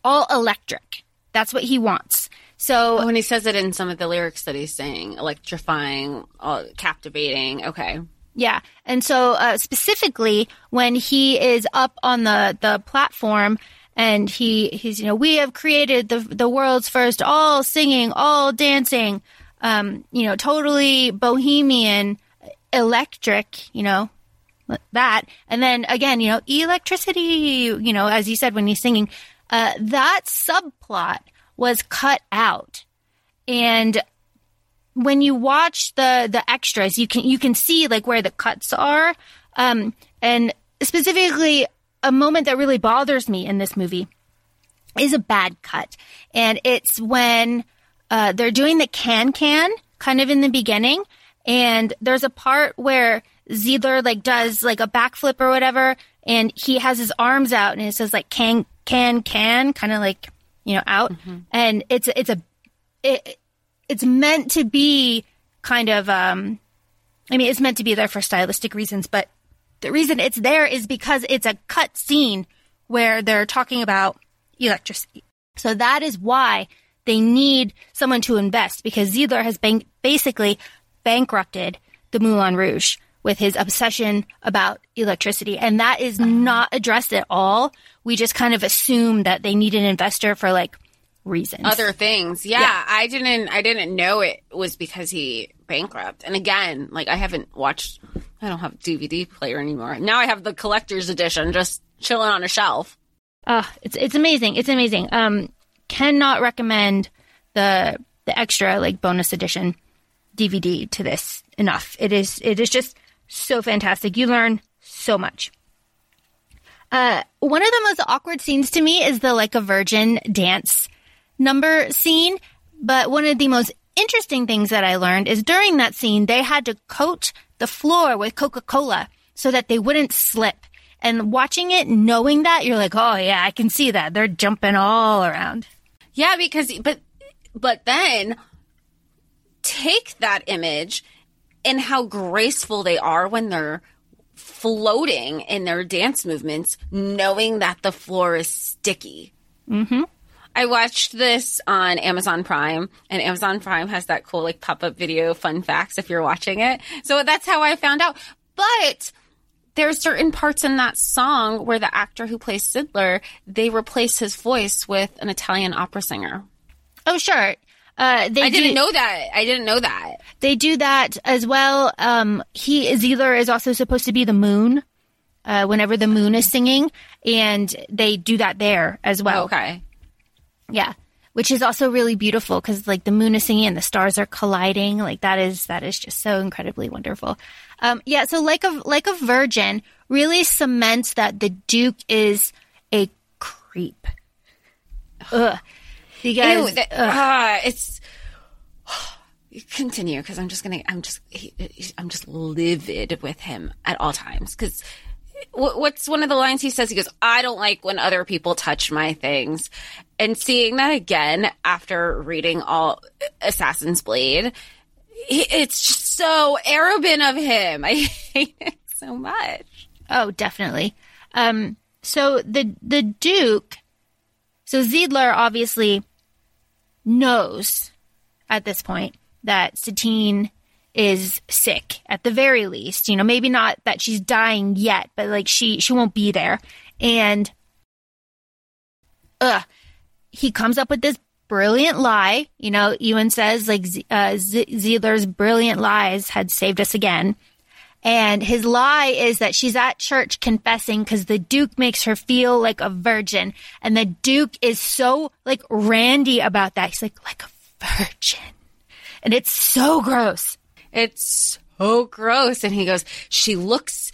all electric. That's what he wants. So oh, when he says it in some of the lyrics that he's saying, electrifying, uh, captivating. Okay. Yeah. And so uh, specifically when he is up on the, the platform and he, he's, you know, we have created the, the world's first all singing, all dancing, um, you know, totally bohemian, electric, you know, that. And then again, you know, electricity, you know, as you said when he's singing, uh, that subplot was cut out. And when you watch the the extras, you can you can see like where the cuts are, um, and specifically a moment that really bothers me in this movie is a bad cut. And it's when uh, they're doing the can can kind of in the beginning. And there's a part where Zidler like does like a backflip or whatever. And he has his arms out and it says like can, can, can, kind of like, you know, out. And it's, it's a, it, it's meant to be kind of, um, I mean, it's meant to be there for stylistic reasons, but the reason it's there is because it's a cut scene where they're talking about electricity. So that is why they need someone to invest because Zidler has bank- basically bankrupted the Moulin Rouge with his obsession about electricity. And that is not addressed at all. We just kind of assume that they need an investor for like reasons. Other things. Yeah, Yeah. I didn't I didn't know it was because he bankrupt. And again, like I haven't watched I don't have a DVD player anymore. Now I have the collector's edition just chilling on a shelf. Uh, it's it's amazing. It's amazing. Um, cannot recommend the the extra like bonus edition DVD to this enough. It is it is just so fantastic. You learn so much. Uh, one of the most awkward scenes to me is the like a virgin dance number scene. But one of the most interesting things that I learned is during that scene, they had to coat the floor with Coca Cola so that they wouldn't slip. And watching it, knowing that, you're like, oh yeah, I can see that. They're jumping all around. Yeah, because but but then take that image and how graceful they are when they're floating in their dance movements, knowing that the floor is sticky. Mm-hmm. I watched this on Amazon Prime, and Amazon Prime has that cool like pop up video fun facts if you're watching it. So that's how I found out. But there's certain parts in that song where the actor who plays Zidler, they replace his voice with an Italian opera singer. Oh, sure. Uh, they I didn't know that. I didn't know that. They do that as well. Um, he Zidler is also supposed to be the moon. Uh, whenever the moon is singing, and they do that there as well. Okay. Yeah, which is also really beautiful because like the moon is singing and the stars are colliding. Like that is that is just so incredibly wonderful. Um, yeah, so like a like a virgin really cements that the Duke is a creep. Ugh. Because Ew, that, ah, it's continue because I'm just gonna. I'm just. He, I'm just livid with him at all times because. What's one of the lines he says? He goes, "I don't like when other people touch my things," and seeing that again after reading all Assassin's Blade, he- it's just so arrogant of him. I hate it so much. Oh, definitely. Um, so the the Duke, so Zidler obviously knows at this point that Satine is sick at the very least. You know, maybe not that she's dying yet, but like she she won't be there. And uh he comes up with this brilliant lie. You know, Ewan says like uh, Z- brilliant lies had saved us again. And his lie is that she's at church confessing because the Duke makes her feel like a virgin. And the Duke is so like randy about that. He's like, like a virgin. And it's so gross. It's so gross. And he goes, she looks,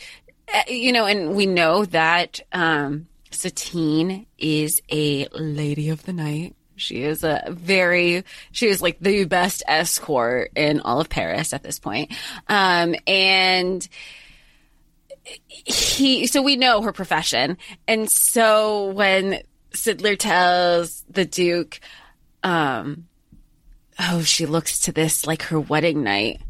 uh, you know, and we know that um, Satine is a lady of the night. She is a very, she is like the best escort in all of Paris at this point. Um, and he, so we know her profession. And so when Zidler tells the Duke, um, oh, she looks to this like her wedding night.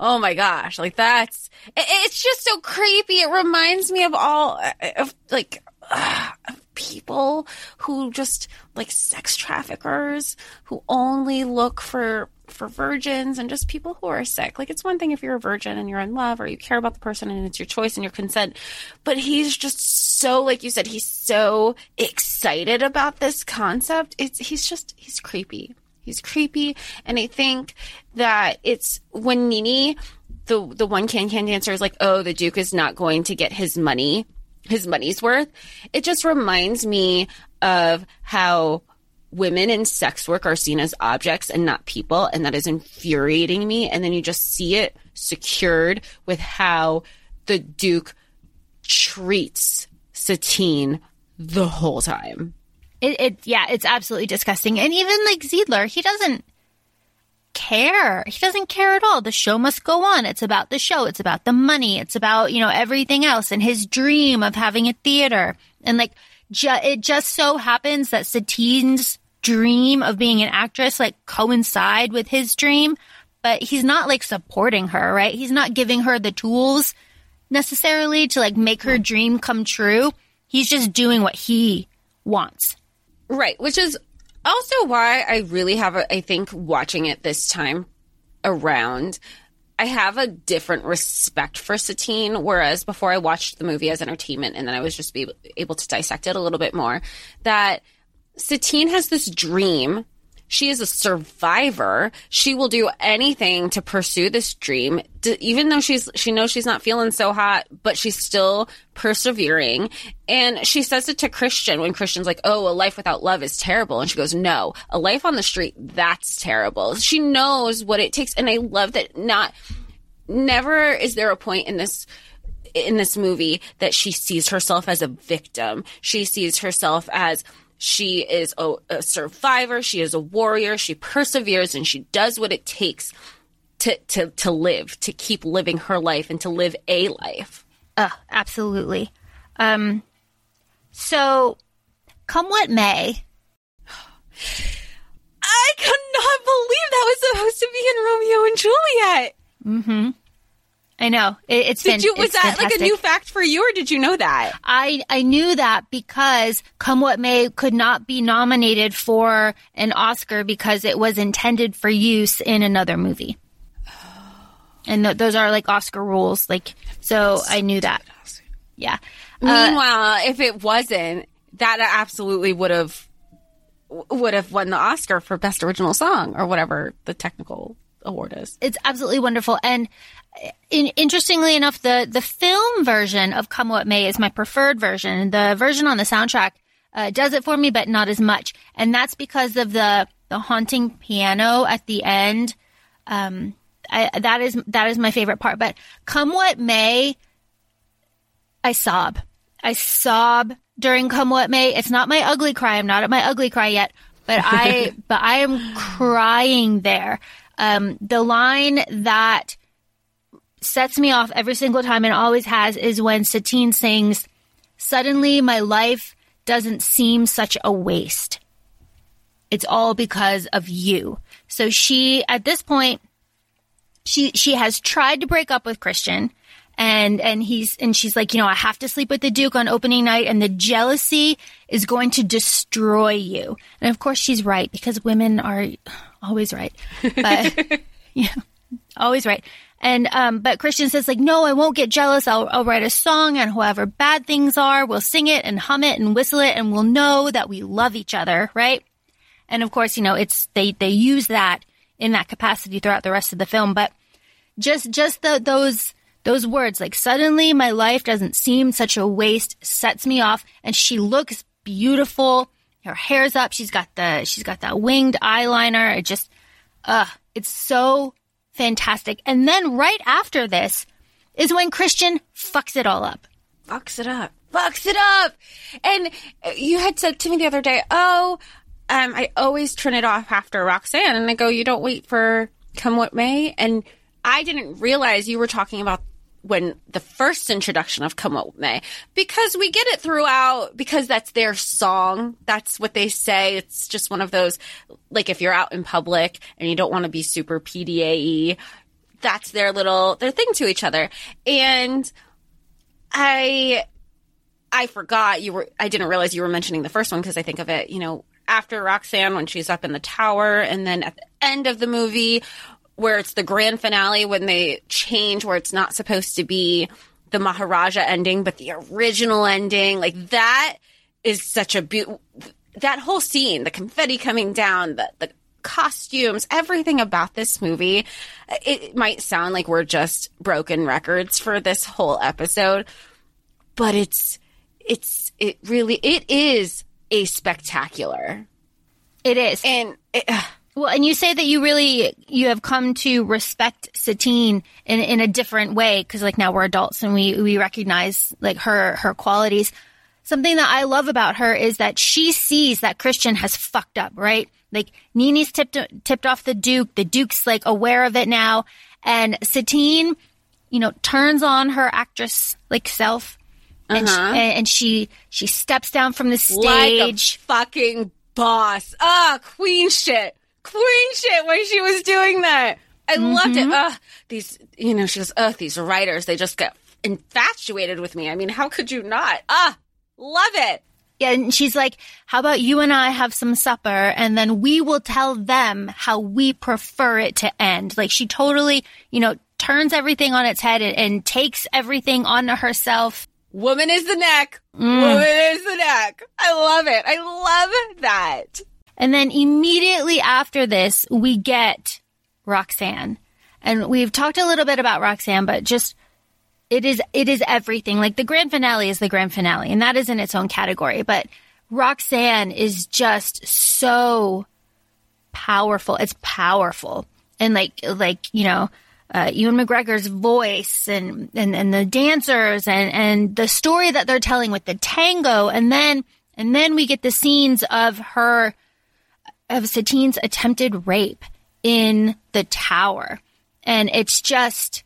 Oh my gosh, like that's it- it's just so creepy. It reminds me of all of like uh, of people who just like sex traffickers who only look for for virgins and just people who are sick. Like it's one thing if you're a virgin and you're in love or you care about the person and it's your choice and your consent, but he's just so like you said he's so excited about this concept. It's he's just he's creepy. He's creepy, and I think that it's when Nini, the the one can can dancer, is like, "Oh, the Duke is not going to get his money, his money's worth." It just reminds me of how women in sex work are seen as objects and not people, and that is infuriating me. And then you just see it secured with how the Duke treats Satine the whole time. It, it yeah, it's absolutely disgusting. And even like Zidler, he doesn't care. He doesn't care at all. The show must go on. It's about the show. It's about the money. It's about, you know, everything else and his dream of having a theater. And like, ju- it just so happens that Satine's dream of being an actress like coincide with his dream, but he's not like supporting her, right? He's not giving her the tools necessarily to like make her dream come true. He's just doing what he wants. Right, which is also why I really have a, I think watching it this time around, I have a different respect for Satine. Whereas before I watched the movie as entertainment and then I was just be able to dissect it a little bit more, that Satine has this dream she is a survivor. She will do anything to pursue this dream, even though she's she knows she's not feeling so hot, but she's still persevering. And she says it to Christian when Christian's like, "Oh, a life without love is terrible," and she goes, "No, a life on the street that's terrible." She knows what it takes, and I love that. Not never is there a point in this in this movie that she sees herself as a victim. She sees herself as she is a, a survivor. She is a warrior. She perseveres and she does what it takes to, to, to live, to keep living her life and to live a life. Uh, absolutely. Um, so, come what may. I could not believe that was supposed to be in Romeo and Juliet. Mm-hmm. I know it, it's. Did you? Was that fantastic. like a new fact for you, or did you know that? I I knew that because "Come What May" could not be nominated for an Oscar because it was intended for use in another movie, and th- those are like Oscar rules. Like, so I knew that. Yeah. Uh, Meanwhile, if it wasn't, that absolutely would have would have won the Oscar for best original song or whatever the technical award is. It's absolutely wonderful. And in, interestingly enough, the, the film version of Come What May is my preferred version. The version on the soundtrack uh, does it for me, but not as much. And that's because of the, the haunting piano at the end. Um, I, that is, that is my favorite part. But Come What May, I sob. I sob during Come What May. It's not my ugly cry. I'm not at my ugly cry yet, but I, but I am crying there. Um, the line that sets me off every single time and always has is when Satine sings, Suddenly my life doesn't seem such a waste. It's all because of you. So she, at this point, she, she has tried to break up with Christian and, and he's, and she's like, you know, I have to sleep with the Duke on opening night and the jealousy is going to destroy you. And of course she's right because women are always right. But, yeah, always right. And um, but Christian says like, no, I won't get jealous. I'll, I'll write a song, and however bad things are, we'll sing it and hum it and whistle it, and we'll know that we love each other, right? And of course, you know, it's they they use that in that capacity throughout the rest of the film. But just just the, those those words, like suddenly my life doesn't seem such a waste, sets me off, and she looks beautiful. Her hair's up. She's got the she's got that winged eyeliner. It just, uh, it's so fantastic. And then right after this is when Christian fucks it all up. Fucks it up. Fucks it up. And you had said to me the other day, oh, um, I always turn it off after Roxanne. And I go, you don't wait for come what may. And I didn't realize you were talking about when the first introduction of Come What May, because we get it throughout, because that's their song. That's what they say. It's just one of those, like if you're out in public and you don't want to be super PDAE, that's their little, their thing to each other. And I, I forgot you were, I didn't realize you were mentioning the first one because I think of it, you know, after Roxanne when she's up in the tower and then at the end of the movie where it's the grand finale when they change where it's not supposed to be the Maharaja ending, but the original ending. Like that is such a beautiful, that whole scene, the confetti coming down, the, the costumes, everything about this movie. It might sound like we're just broken records for this whole episode, but it's, it's, it really, it is a spectacular. It is. And it, well, and you say that you really you have come to respect Satine in in a different way because like now we're adults and we we recognize like her her qualities. something that I love about her is that she sees that Christian has fucked up, right? Like Nini's tipped tipped off the Duke. The Duke's like aware of it now, and Satine, you know, turns on her actress like self, and she, Uh-huh. and and she she steps down from the Like stage. fucking boss. Ah, queen shit. Queen shit when she was doing that. I loved Mm-hmm. it. Ugh, these, you know, she goes, ugh, these writers, they just get infatuated with me. I mean, how could you not? Ah, love it. Yeah, and she's like, "How about you and I have some supper, and then we will tell them how we prefer it to end." Like she totally, you know, turns everything on its head and, and takes everything onto herself. Woman is the neck. Mm. Woman is the neck. I love it. I love that. And then immediately after this, we get Roxanne. And we've talked a little bit about Roxanne, but just it is it is everything. Like the grand finale is the grand finale, and that is in its own category. But Roxanne is just so powerful. It's powerful. And like like, you know, uh, Ewan McGregor's voice and, and, and the dancers and, and the story that they're telling with the tango. And then, and then we get the scenes of her, of Satine's attempted rape in the tower. And it's just,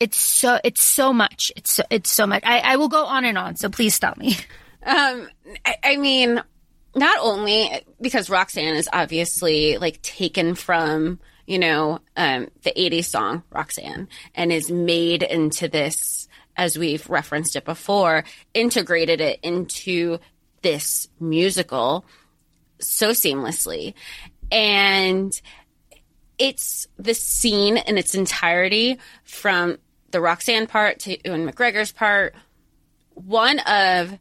it's so, it's so much. It's so, it's so much. I, I will go on and on. So please stop me. Um, I, I mean, not only because Roxanne is obviously like taken from, you know, um, the 80s song Roxanne and is made into this, as we've referenced it before, integrated it into this musical so seamlessly. And it's the scene in its entirety from the Roxanne part to Ewan McGregor's part. One of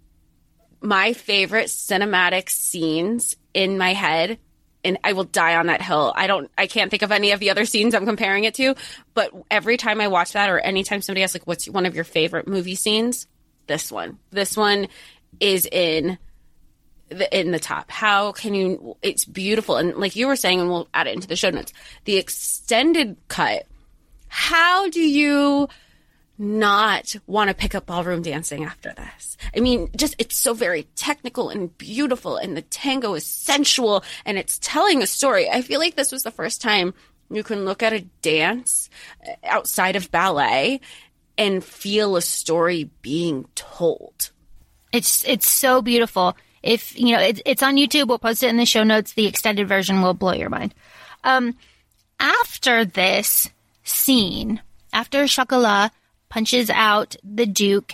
my favorite cinematic scenes in my head and I will die on that hill. I don't I can't think of any of the other scenes I'm comparing it to, but every time I watch that or anytime somebody asks like what's one of your favorite movie scenes? This one. This one is in in the top. How can you it's beautiful and like you were saying and we'll add it into the show notes. The extended cut. How do you not want to pick up ballroom dancing after this. I mean, just it's so very technical and beautiful, and the tango is sensual and it's telling a story. I feel like this was the first time you can look at a dance uh, outside of ballet and feel a story being told. It's it's so beautiful. If you know, it's it's on YouTube. We'll post it in the show notes. The extended version will blow your mind. Um, after this scene, after Chocolat punches out the Duke,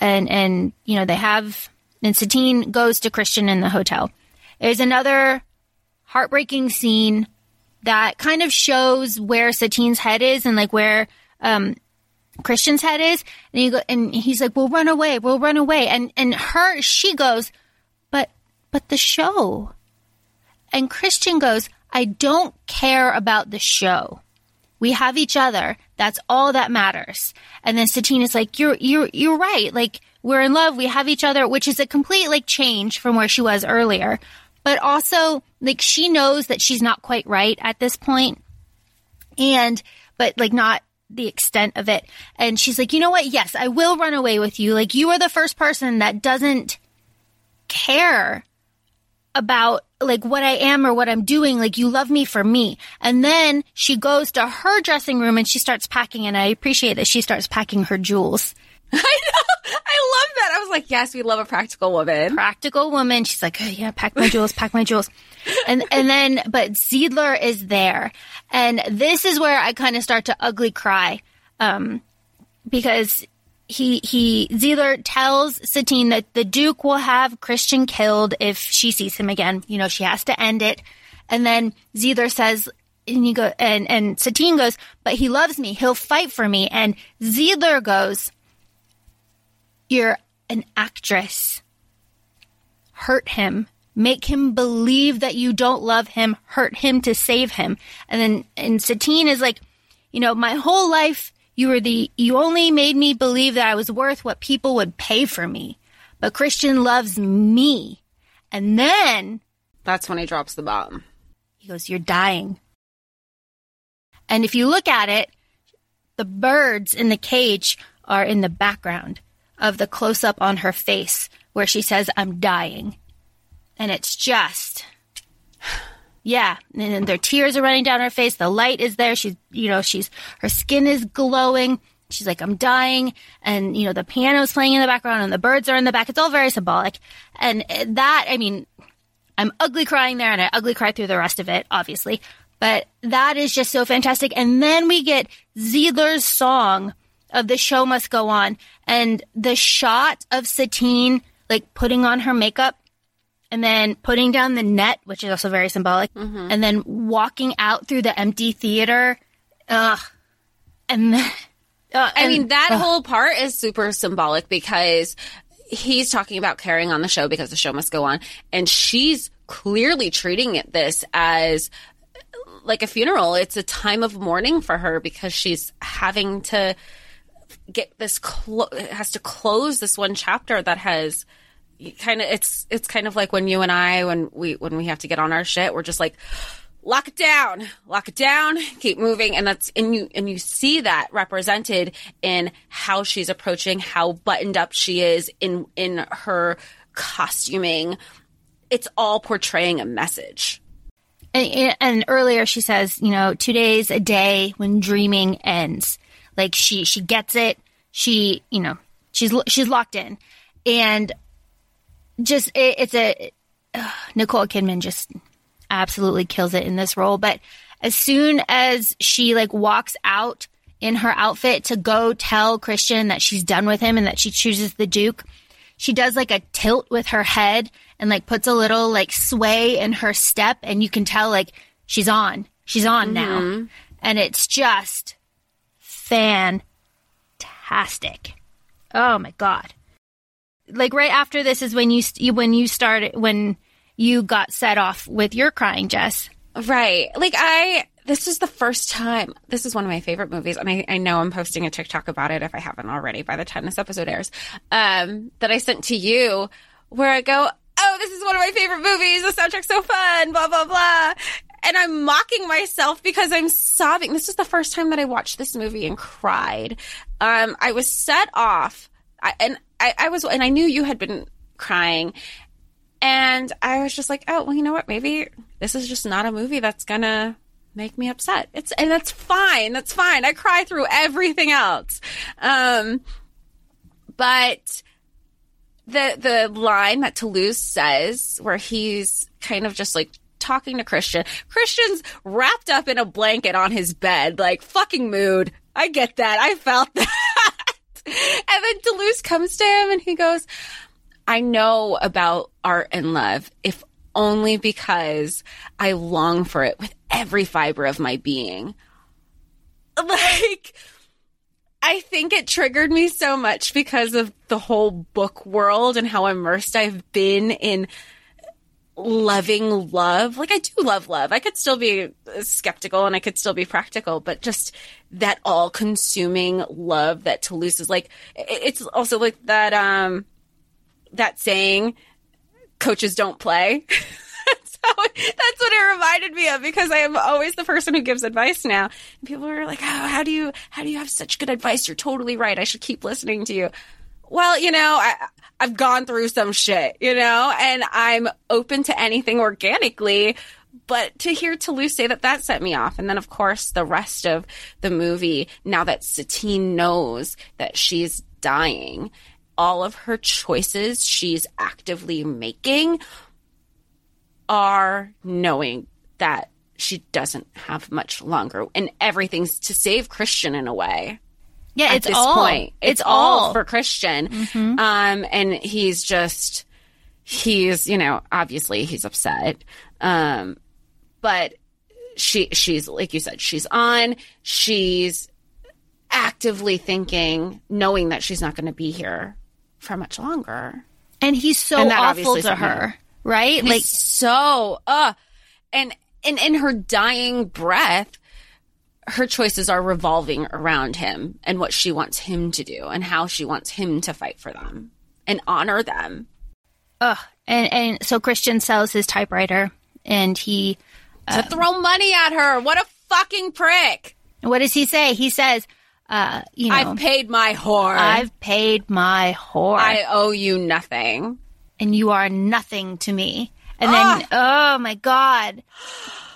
and and you know they have, and Satine goes to Christian in the hotel. There's another heartbreaking scene that kind of shows where Satine's head is and like where um, Christian's head is, and go, and he's like, "We'll run away, we'll run away," and and her she goes, "But the show," and Christian goes, "I don't care about the show. We have each other. That's all that matters." And then Satine is like, "You're you're you're right. Like we're in love. We have each other," which is a complete like change from where she was earlier, but also like she knows that she's not quite right at this point and but like not the extent of it and she's like you know what yes i will run away with you like you are the first person that doesn't care about like what i am or what i'm doing like you love me for me and then she goes to her dressing room and she starts packing and i appreciate that she starts packing her jewels I know. I love that. I was like, yes, we love a practical woman. practical woman. She's like, oh, yeah, pack my jewels, pack my jewels. And, and then, but Zidler is there. And this is where I kind of start to ugly cry. Um, because he, he, Zidler tells Satine that the Duke will have Christian killed if she sees him again. You know, she has to end it. And then Zidler says, and you go, and, and Satine goes, but he loves me. He'll fight for me. And Zidler goes, you're an actress. Hurt him. Make him believe that you don't love him. Hurt him to save him. And then, and Satine is like, you know, my whole life, you were the, you only made me believe that I was worth what people would pay for me. But Christian loves me. And then That's when he drops the bomb. he goes, You're dying. And if you look at it, the birds in the cage are in the background of the close up on her face where she says, I'm dying. And it's just, yeah. And their tears are running down her face. The light is there. She's, you know, she's, her skin is glowing. She's like, I'm dying. And, you know, the piano's playing in the background and the birds are in the back. It's all very symbolic. And that, I mean, I'm ugly crying there and I ugly cry through the rest of it, obviously. But that is just so fantastic. And then we get Zidler's song of the show must go on and the shot of Satine like putting on her makeup and then putting down the net, which is also very symbolic, Mm-hmm. and then walking out through the empty theater. Ugh. And then, uh, I and- mean, that whole part is super symbolic because he's talking about carrying on the show because the show must go on. And she's clearly treating it this as like a funeral. It's a time of mourning for her because she's having to get this, clo- has to close this one chapter that has kind of, it's, it's kind of like when you and I, when we, when we have to get on our shit, we're just like, lock it down lock it down keep moving and that's and you and you see that represented in how she's approaching how buttoned up she is in in her costuming it's all portraying a message And, and earlier she says, you know, today's a day when dreaming ends. Like she she gets it. She you know she's she's locked in, and just it, it's a uh, Nicole Kidman just absolutely kills it in this role. But as soon as she like walks out in her outfit to go tell Christian that she's done with him and that she chooses the Duke, she does like a tilt with her head and like puts a little like sway in her step and you can tell like she's on. She's on now. And it's just fantastic. Oh my god like right after this is when you when you started when you got set off with your crying jess. Right. Like i this is the first time this is one of my favorite movies and I, I know i'm posting a tiktok about it if i haven't already by the time this episode airs um that i sent to you where i go oh this is one of my favorite movies. The soundtrack's so fun blah blah blah. And i'm mocking myself because i'm sobbing. This is the first time that i watched this movie and cried. Um i was set off I, and I, I was and i knew you had been crying and I was just like, oh, well, you know what? Maybe this is just not a movie that's gonna make me upset. It's and that's fine. That's fine. I cry through everything else. Um, but the the line that Toulouse says, where he's kind of just like talking to Christian. Christian's wrapped up in a blanket on his bed, like fucking mood. I get that. I felt that. and then Toulouse comes to him and he goes, I know about art and love, if only because I long for it with every fiber of my being. Like, I think it triggered me so much because of the whole book world and how immersed I've been in loving love. Like, I do love love. I could still be skeptical and I could still be practical, but just that all consuming love that Toulouse is like, it's also like that, um, that saying, coaches don't play. that's, that's what it reminded me of because I am always the person who gives advice now. And people are like, oh, how do you, how do you have such good advice? You're totally right. I should keep listening to you. Well, you know, I, I've gone through some shit, you know, and I'm open to anything organically. But to hear Toulouse say that, that set me off. And then, of course, the rest of the movie, now that Satine knows that she's dying, all of her choices she's actively making are knowing that she doesn't have much longer and everything's to save Christian in a way. Yeah At it's this all. point, it's, all, for Christian. Um, and he's just, he's, you know, obviously he's upset. Um, but she, she's, like you said, she's on, she's actively thinking, knowing that she's not going to be here for much longer. and he's so And awful to her right? Like like so, uh, and, and in her dying breath, her choices are revolving around him and what she wants him to do and how she wants him to fight for them and honor them. ugh. and and so christian sells his typewriter and he to throw money at her. What a fucking prick. what does he say he says Uh, you know, I've paid my whore. I've paid my whore, I owe you nothing. and you are nothing to me. And then, oh my god.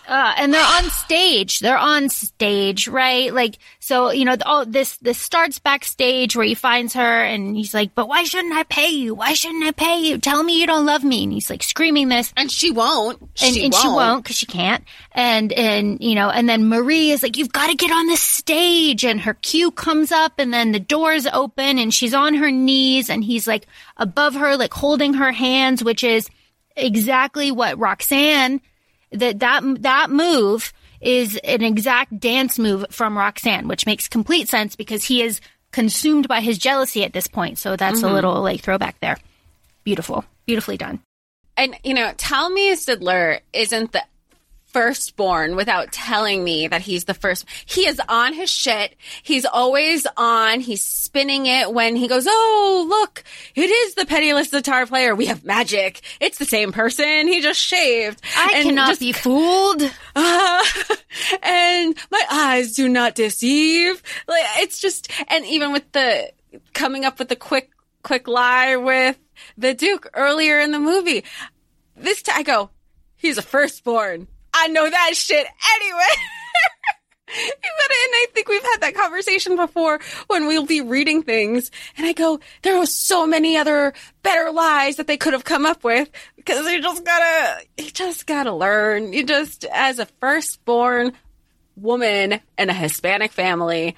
Uh, and they're on stage. They're on stage, right? Like, so you know, all this this starts backstage where he finds her, and he's like, "But why shouldn't I pay you? Why shouldn't I pay you? Tell me you don't love me." And he's like screaming this, And she won't. and, she and won't. she won't because she can't. And and you know, and then Marie is like, "You've got to get on the stage." And her cue comes up, and then the doors open, and she's on her knees, and he's like above her, like holding her hands, which is exactly what Roxanne that that that move is an exact dance move from Roxanne, which makes complete sense because he is consumed by his jealousy at this point. So that's a mm-hmm. little like throwback there. Beautiful, beautifully done. And you know, tell me Zidler isn't the firstborn without telling me that he's the first. He is on his shit. He's always on. He's spinning it when he goes, "Oh, look, it is the penniless guitar player. We have magic. It's the same person. He just shaved. I And cannot just- be fooled. uh, and my eyes do not deceive. Like it's just, and even with the coming up with the quick, quick lie with the Duke earlier in the movie, this time I go, he's a firstborn. I know that shit anyway. And I think we've had that conversation before when we'll be reading things, and I go, there was so many other better lies that they could have come up with because you just gotta, you just gotta learn. You just, as a firstborn woman in a Hispanic family,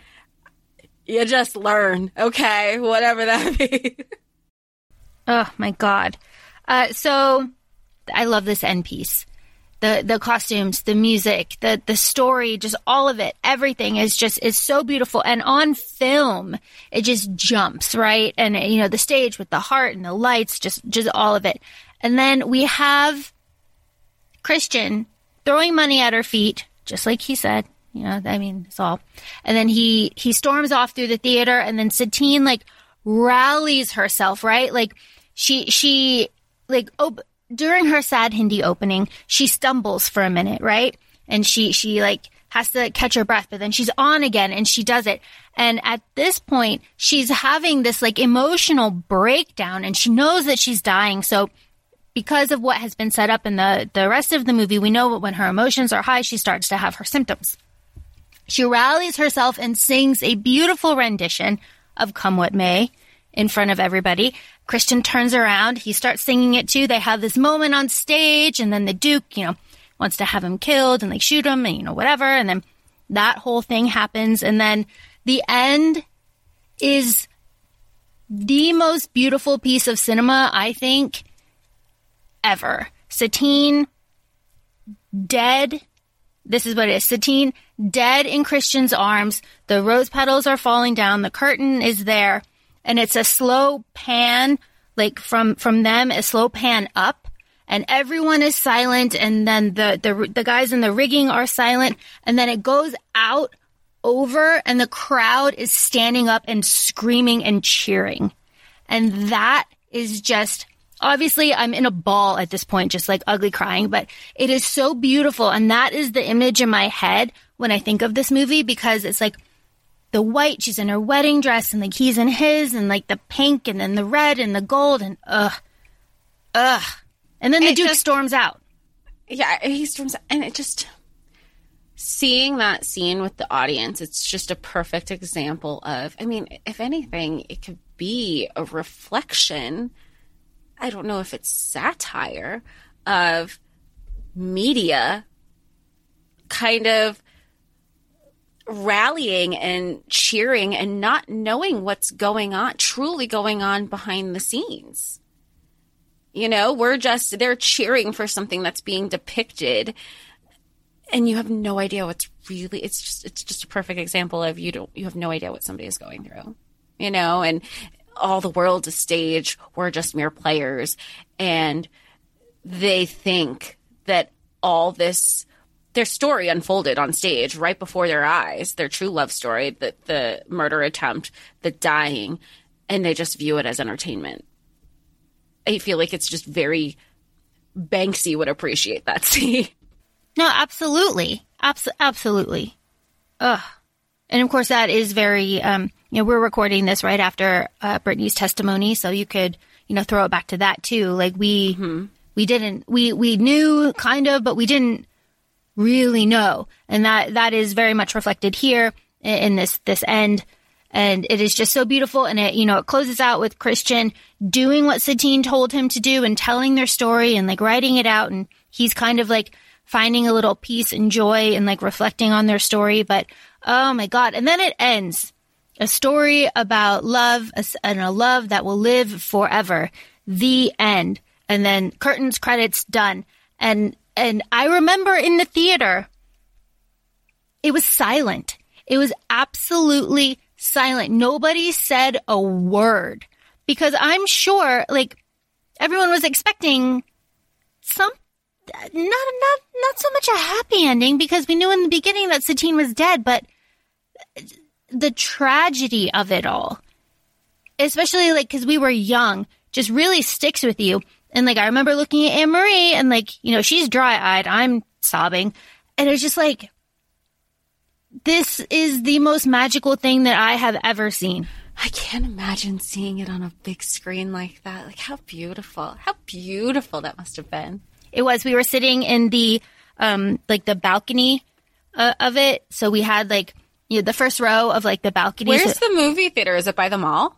you just learn, okay, whatever that be. Oh my god. Uh, so I love this end piece. The the costumes, the music, the the story, just all of it, everything is just is so beautiful. And on film, it just jumps right. And you know the stage with the heart and the lights, just just all of it. And then we have Christian throwing money at her feet, just like he said. You know, I mean, it's all. And then he he storms off through the theater, and then Satine like rallies herself, right? Like she she like op- during her sad Hindi opening, she stumbles for a minute, right? And she she like has to catch her breath, but then she's on again and she does it. And at this point, she's having this like emotional breakdown and she knows that she's dying. So because of what has been set up in the the rest of the movie, we know that when her emotions are high, she starts to have her symptoms. She rallies herself and sings a beautiful rendition of Come What May in front of everybody. Christian turns around. He starts singing it too. They have this moment on stage and then the Duke, you know, wants to have him killed and they shoot him and, you know, whatever. And then that whole thing happens. And then the end is the most beautiful piece of cinema, I think, ever. Satine dead. This is what it is. Satine dead in Christian's arms. The rose petals are falling down. The curtain is there. And it's a slow pan, like from, from them, a slow pan up. And everyone is silent. And then the, the, the guys in the rigging are silent. And then it goes out over and the crowd is standing up and screaming and cheering. And that is just obviously I'm in a ball at this point, just like ugly crying, but it is so beautiful. And that is the image in my head when I think of this movie because it's like the white, she's in her wedding dress and like he's in his and like the pink and then the red and the gold and ugh, ugh. And then the It Duke just- storms out. yeah, he storms, out, and it just seeing that scene with the audience. It's just a perfect example of. I mean, if anything, it could be a reflection. I don't know if it's satire of media, kind of rallying and cheering and not knowing what's going on, truly going on behind the scenes. You know, we're just, they're cheering for something that's being depicted and you have no idea what's really, it's just, it's just a perfect example of you don't, you have no idea what somebody is going through, you know, and all the world's a stage. We're just mere players and they think that all this, their story unfolded on stage right before their eyes, their true love story, the, the murder attempt, the dying, and they just view it as entertainment. I feel like it's just very Banksy would appreciate that scene. No, absolutely. Abs- absolutely. Ugh. And of course, that is very, um, you know, we're recording this right after uh, Britney's testimony, so you could, you know, throw it back to that too. Like we, we didn't, we we knew kind of, but we didn't really know, and that that is very much reflected here in, in this this end. And it is just so beautiful, and it you know it closes out with Christian doing what Satine told him to do and telling their story and like writing it out, and he's kind of like finding a little peace and joy and like reflecting on their story. But oh my god! And then it ends a story about love and a love that will live forever. The end. And then curtains, credits, done. And and I remember in the theater, it was silent. It was absolutely silent. Nobody said a word because I'm sure, like, everyone was expecting some not not not so much a happy ending because we knew in the beginning that Satine was dead, but the tragedy of it all, especially like because we were young, just really sticks with you. And like I remember looking at Anne Marie and like you know she's dry eyed, I'm sobbing, and it's just like this is the most magical thing that I have ever seen. I can't imagine seeing it on a big screen like that. Like how beautiful, how beautiful that must have been. It was we were sitting in the um like the balcony uh, of it, so we had like you know the first row of like the balcony. Where's the movie theater? Is it by the mall?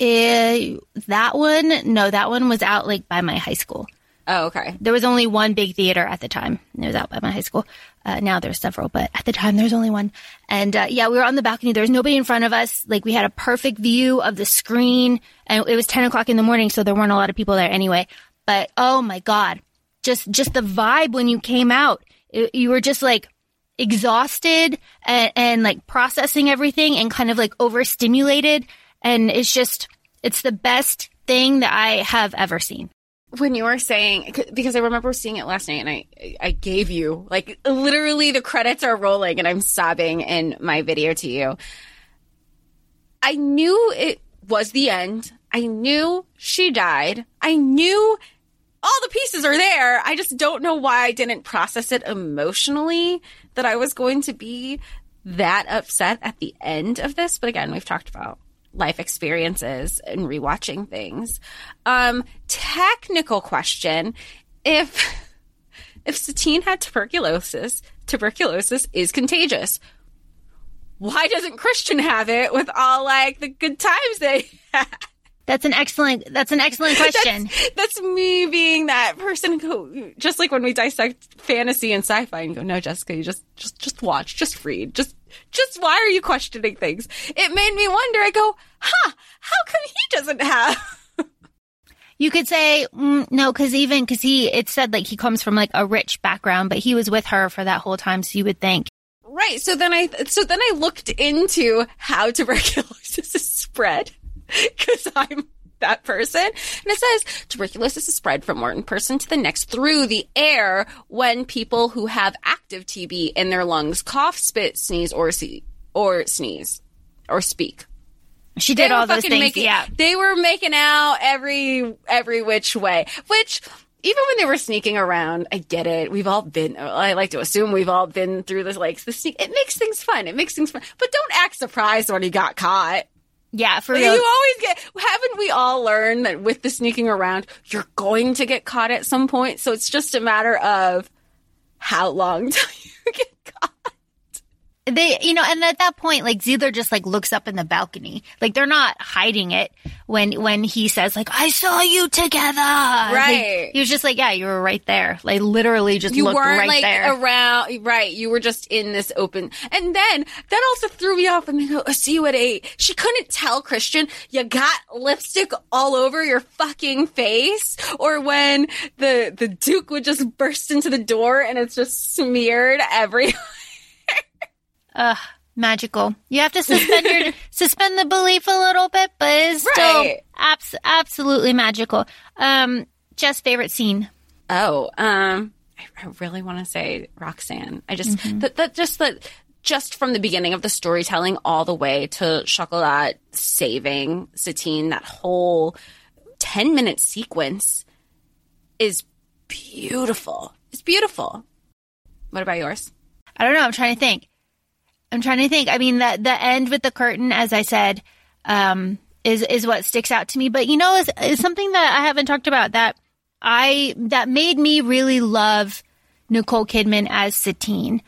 Uh, that one? No, that one was out like by my high school. Oh, okay. There was only one big theater at the time. It was out by my high school. Uh, now there's several, but at the time there's only one. And uh, yeah, we were on the balcony. There was nobody in front of us. Like we had a perfect view of the screen, and it was ten o'clock in the morning, so there weren't a lot of people there anyway. But oh my god, just just the vibe when you came out, it, you were just like exhausted and, and like processing everything and kind of like overstimulated, and it's just it's the best thing that I have ever seen. when you were saying because I remember seeing it last night and I I gave you like literally the credits are rolling and I'm sobbing in my video to you. I knew it was the end. I knew she died. I knew all the pieces are there. I just don't know why I didn't process it emotionally that I was going to be that upset at the end of this. But again, we've talked about life experiences and rewatching things. Um, technical question: If if Satine had tuberculosis, tuberculosis is contagious. Why doesn't Christian have it with all like the good times they had? That's an excellent. That's an excellent question. That's, that's me being that person who, just like when we dissect fantasy and sci-fi, and go, "No, Jessica, you just, just, just watch, just read, just, just why are you questioning things?" It made me wonder. I go, "Huh? How come he doesn't have?" You could say mm, no, because even because he it said like he comes from like a rich background, but he was with her for that whole time, so you would think Right. So then I, so then I looked into how tuberculosis is spread because I'm that person. And it says tuberculosis is spread from one person to the next through the air when people who have active TB in their lungs cough, spit, sneeze, or see, or sneeze or speak. she did all those fucking things. Making, yeah, They were making out every every which way. Which even when they were sneaking around, I get it. We've all been. I like to assume we've all been through this. Like the sneak. It makes things fun. It makes things fun. But don't act surprised when he got caught. Yeah, for real. You always get. Haven't we all learned that with the sneaking around, you're going to get caught at some point? So it's just a matter of how long till you get caught. They you know and at that point like Zidler just like looks up in the balcony. Like they're not hiding it when when he says like I saw you together. Right. Like, he was just like yeah you were right there. Like literally just you looked weren't right like there. around right you were just in this open. And then that also threw me off and they go "I'll see you at eight. She couldn't tell christian you got lipstick all over your fucking face? Or when the the duke would just burst into the door and it's just smeared every Ugh, magical you have to suspend your suspend the belief a little bit but it's still Right. abs- absolutely magical um Jess favorite scene Oh, um, I, I really want to say Roxanne. I just that that just that just from the beginning of the storytelling all the way to Chocolat saving Satine, that whole ten minute sequence is beautiful. It's beautiful. What about yours? I don't know I'm trying to think I'm trying to think. I mean, the the end with the curtain, as I said, um, is is what sticks out to me. But you know, is, something that I haven't talked about that I that made me really love Nicole Kidman as Satine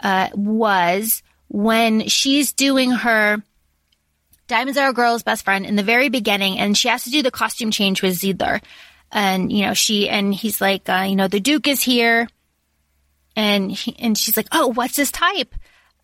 uh, was when she's doing her Diamonds Are a Girl's Best Friend in the very beginning, and she has to do the costume change with Zidler. And, you know, she, and he's like, uh, you know, the Duke is here. And he, and she's like, oh, what's his type?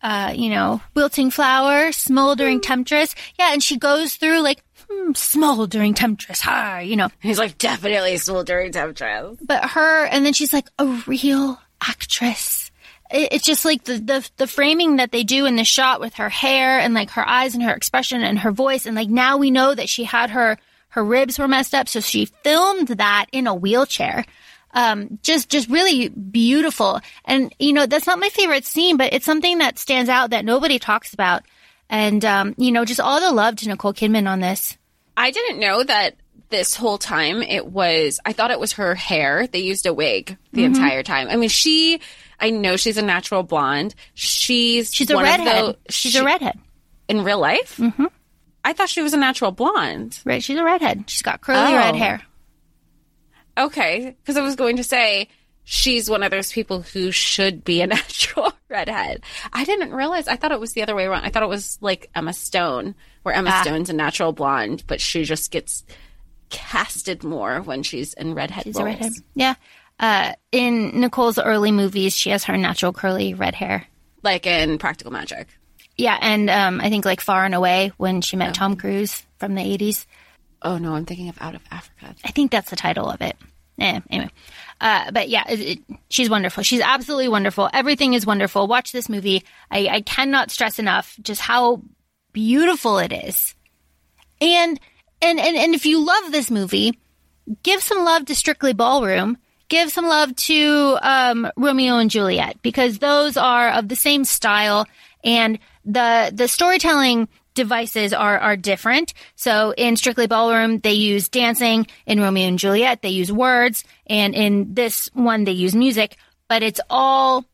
Uh, you know, wilting flower, smoldering temptress. Yeah. And she goes through like, hmm, smoldering temptress. Ha, you know. He's like, definitely smoldering temptress. But her, and then she's like, a real actress. It, it's just like the, the, the framing that they do in the shot with her hair and like her eyes and her expression and her voice. And like now we know that she had her, her ribs were messed up. So she filmed that in a wheelchair. Um, just, just really beautiful. And, you know, that's not my favorite scene, but it's something that stands out that nobody talks about. And, um, you know, just all the love to Nicole Kidman on this. I didn't know that this whole time it was, I thought it was her hair. They used a wig the Mm-hmm. entire time. I mean, she, I know she's a natural blonde. She's, She's a one of redhead. the- She's she- a redhead. In real life? Mm-hmm. I thought she was a natural blonde. Right. She's a redhead. She's got curly Oh. red hair. Okay. Because I was going to say, she's one of those people who should be a natural redhead. I didn't realize. I thought it was the other way around. I thought it was like Emma Stone, where Emma Ah. Stone's a natural blonde, but she just gets casted more when she's in redhead She's roles. a redhead. Yeah. Uh, in Nicole's early movies, she has her natural curly red hair. Like in Practical Magic. Yeah, and um, I think like Far and Away when she met Tom Cruise from the eighties. Oh no, I'm thinking of Out of Africa. I think that's the title of it. Eh, anyway, uh, but yeah, it, it, she's wonderful. She's absolutely wonderful. Everything is wonderful. Watch this movie. I, I cannot stress enough just how beautiful it is. And and and and if you love this movie, give some love to Strictly Ballroom. Give some love to um, Romeo and Juliet because those are of the same style, and the the storytelling devices are are different. So in Strictly Ballroom, they use dancing. In Romeo and Juliet, they use words, and in this one, they use music. But it's all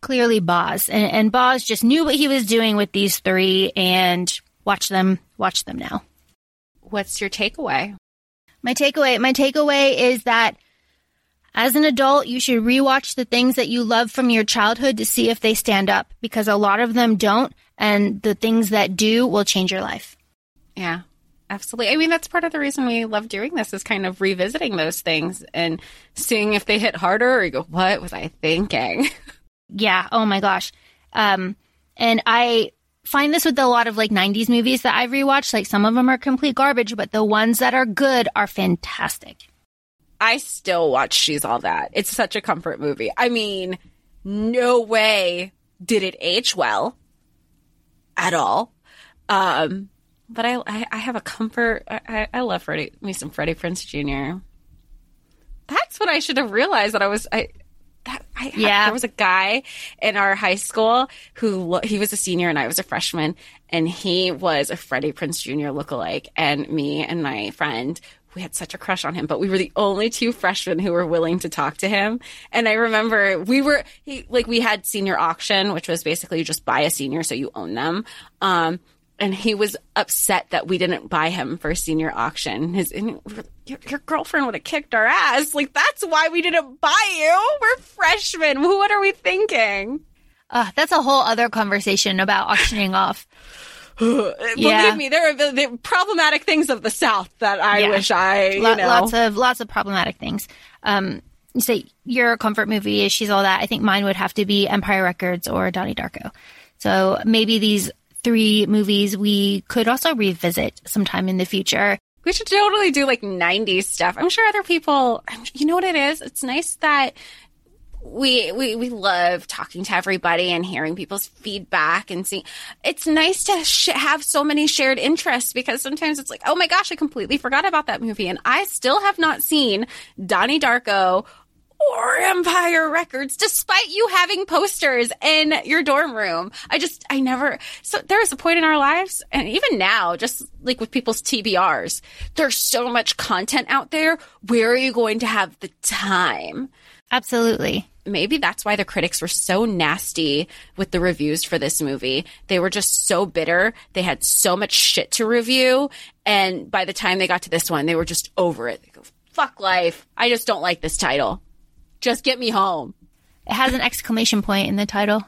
clearly Baz, and, and Baz just knew what he was doing with these three, and watch them, watch them now. What's your takeaway? My takeaway, my takeaway is that as an adult, you should rewatch the things that you love from your childhood to see if they stand up because a lot of them don't. And the things that do will change your life. Yeah, absolutely. I mean, that's part of the reason we love doing this is kind of revisiting those things and seeing if they hit harder or you go, what was I thinking? Yeah. Oh my gosh. Um, and I find this with a lot of like 90s movies that I've rewatched. Like some of them are complete garbage, but the ones that are good are fantastic. I still watch She's All That. It's such a comfort movie. I mean, no way did it age well at all. Um, but I, I, I have a comfort. I, I- I love Freddie, me some Freddie Prinze Jr. That's what I should have realized that I was. I that I Yeah. there was a guy in our high school who he was a senior and I was a freshman, and he was a Freddie Prinze Jr. lookalike, and me and my friend. We had such a crush on him, but we were the only two freshmen who were willing to talk to him. And I remember we were he, like we had senior auction, which was basically you just buy a senior so you own them. Um, and he was upset that we didn't buy him for senior auction. His and your, your girlfriend would have kicked our ass. Like that's why we didn't buy you. We're freshmen. What are we thinking? Uh, that's a whole other conversation about auctioning off. Yeah. Believe me, there are the, the problematic things of the South that I Yeah. wish I you know. Lots of lots of problematic things. Um, you say your comfort movie is She's All That. I think mine would have to be Empire Records or Donnie Darko. So maybe these three movies we could also revisit sometime in the future. We should totally do like 90s stuff. I'm sure other people, you know what it is? It's nice that we, we, we love talking to everybody and hearing people's feedback and seeing. It's nice to sh- have so many shared interests because sometimes it's like, oh my gosh, I completely forgot about that movie. And I still have not seen Donnie Darko or Empire Records, despite you having posters in your dorm room. I just, I never, so there was a point in our lives, and even now, just like with people's TBRs, there's so much content out there. Where are you going to have the time? Absolutely. maybe that's why the critics were so nasty with the reviews for this movie. They were just so bitter. They had so much shit to review. And by the time they got to this one, they were just over it. They go, fuck life. I just don't like this title. Just get me home. It has an exclamation point in the title.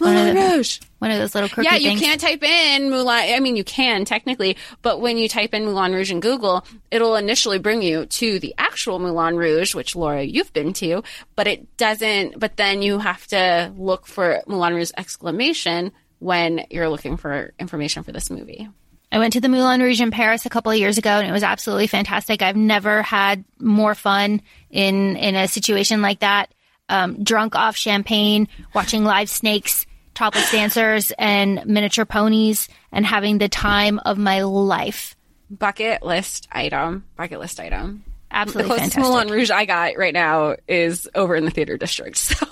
It's Moulin the- Rouge. One of those little quirky Yeah, you things. can't type in Moulin. I mean, you can technically, but when you type in Moulin Rouge in Google, it'll initially bring you to the actual Moulin Rouge, which Laura, you've been to, but it doesn't. But then you have to look for Moulin Rouge exclamation when you're looking for information for this movie. I went to the Moulin Rouge in Paris a couple of years ago, and it was absolutely fantastic. I've never had more fun in in a situation like that. Um, drunk off champagne, watching live snakes, topless dancers, and miniature ponies, and having the time of my life. Bucket list item. Bucket list item. The Absolutely closest fantastic. Moulin Rouge I got right now is over in the theater district. So.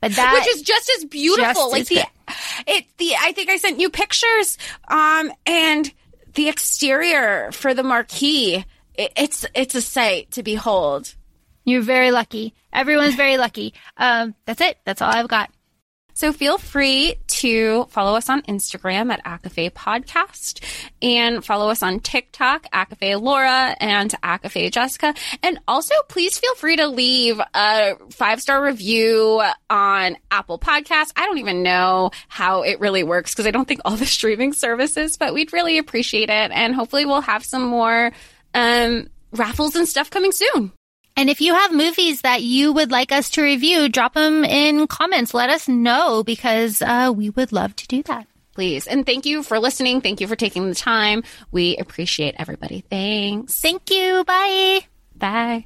but that which is just as beautiful. just like as the good. it the I think I sent you pictures um and the exterior for the marquee. It, it's it's a sight to behold. you're very lucky. Everyone's very lucky. Um, that's it. That's all I've got. So feel free to follow us on Instagram at ACOFAE Podcast and follow us on TikTok, ACOFAE Laura and ACOFAE Jessica. And also please feel free to leave a five star review on Apple Podcasts. I don't even know how it really works because I don't think all the streaming services, but we'd really appreciate it. And hopefully we'll have some more um, raffles and stuff coming soon. And if you have movies that you would like us to review, drop them in comments. Let us know because uh, we would love to do that. Please. And thank you for listening. Thank you for taking the time. We appreciate everybody. Thanks. Thank you. Bye. Bye.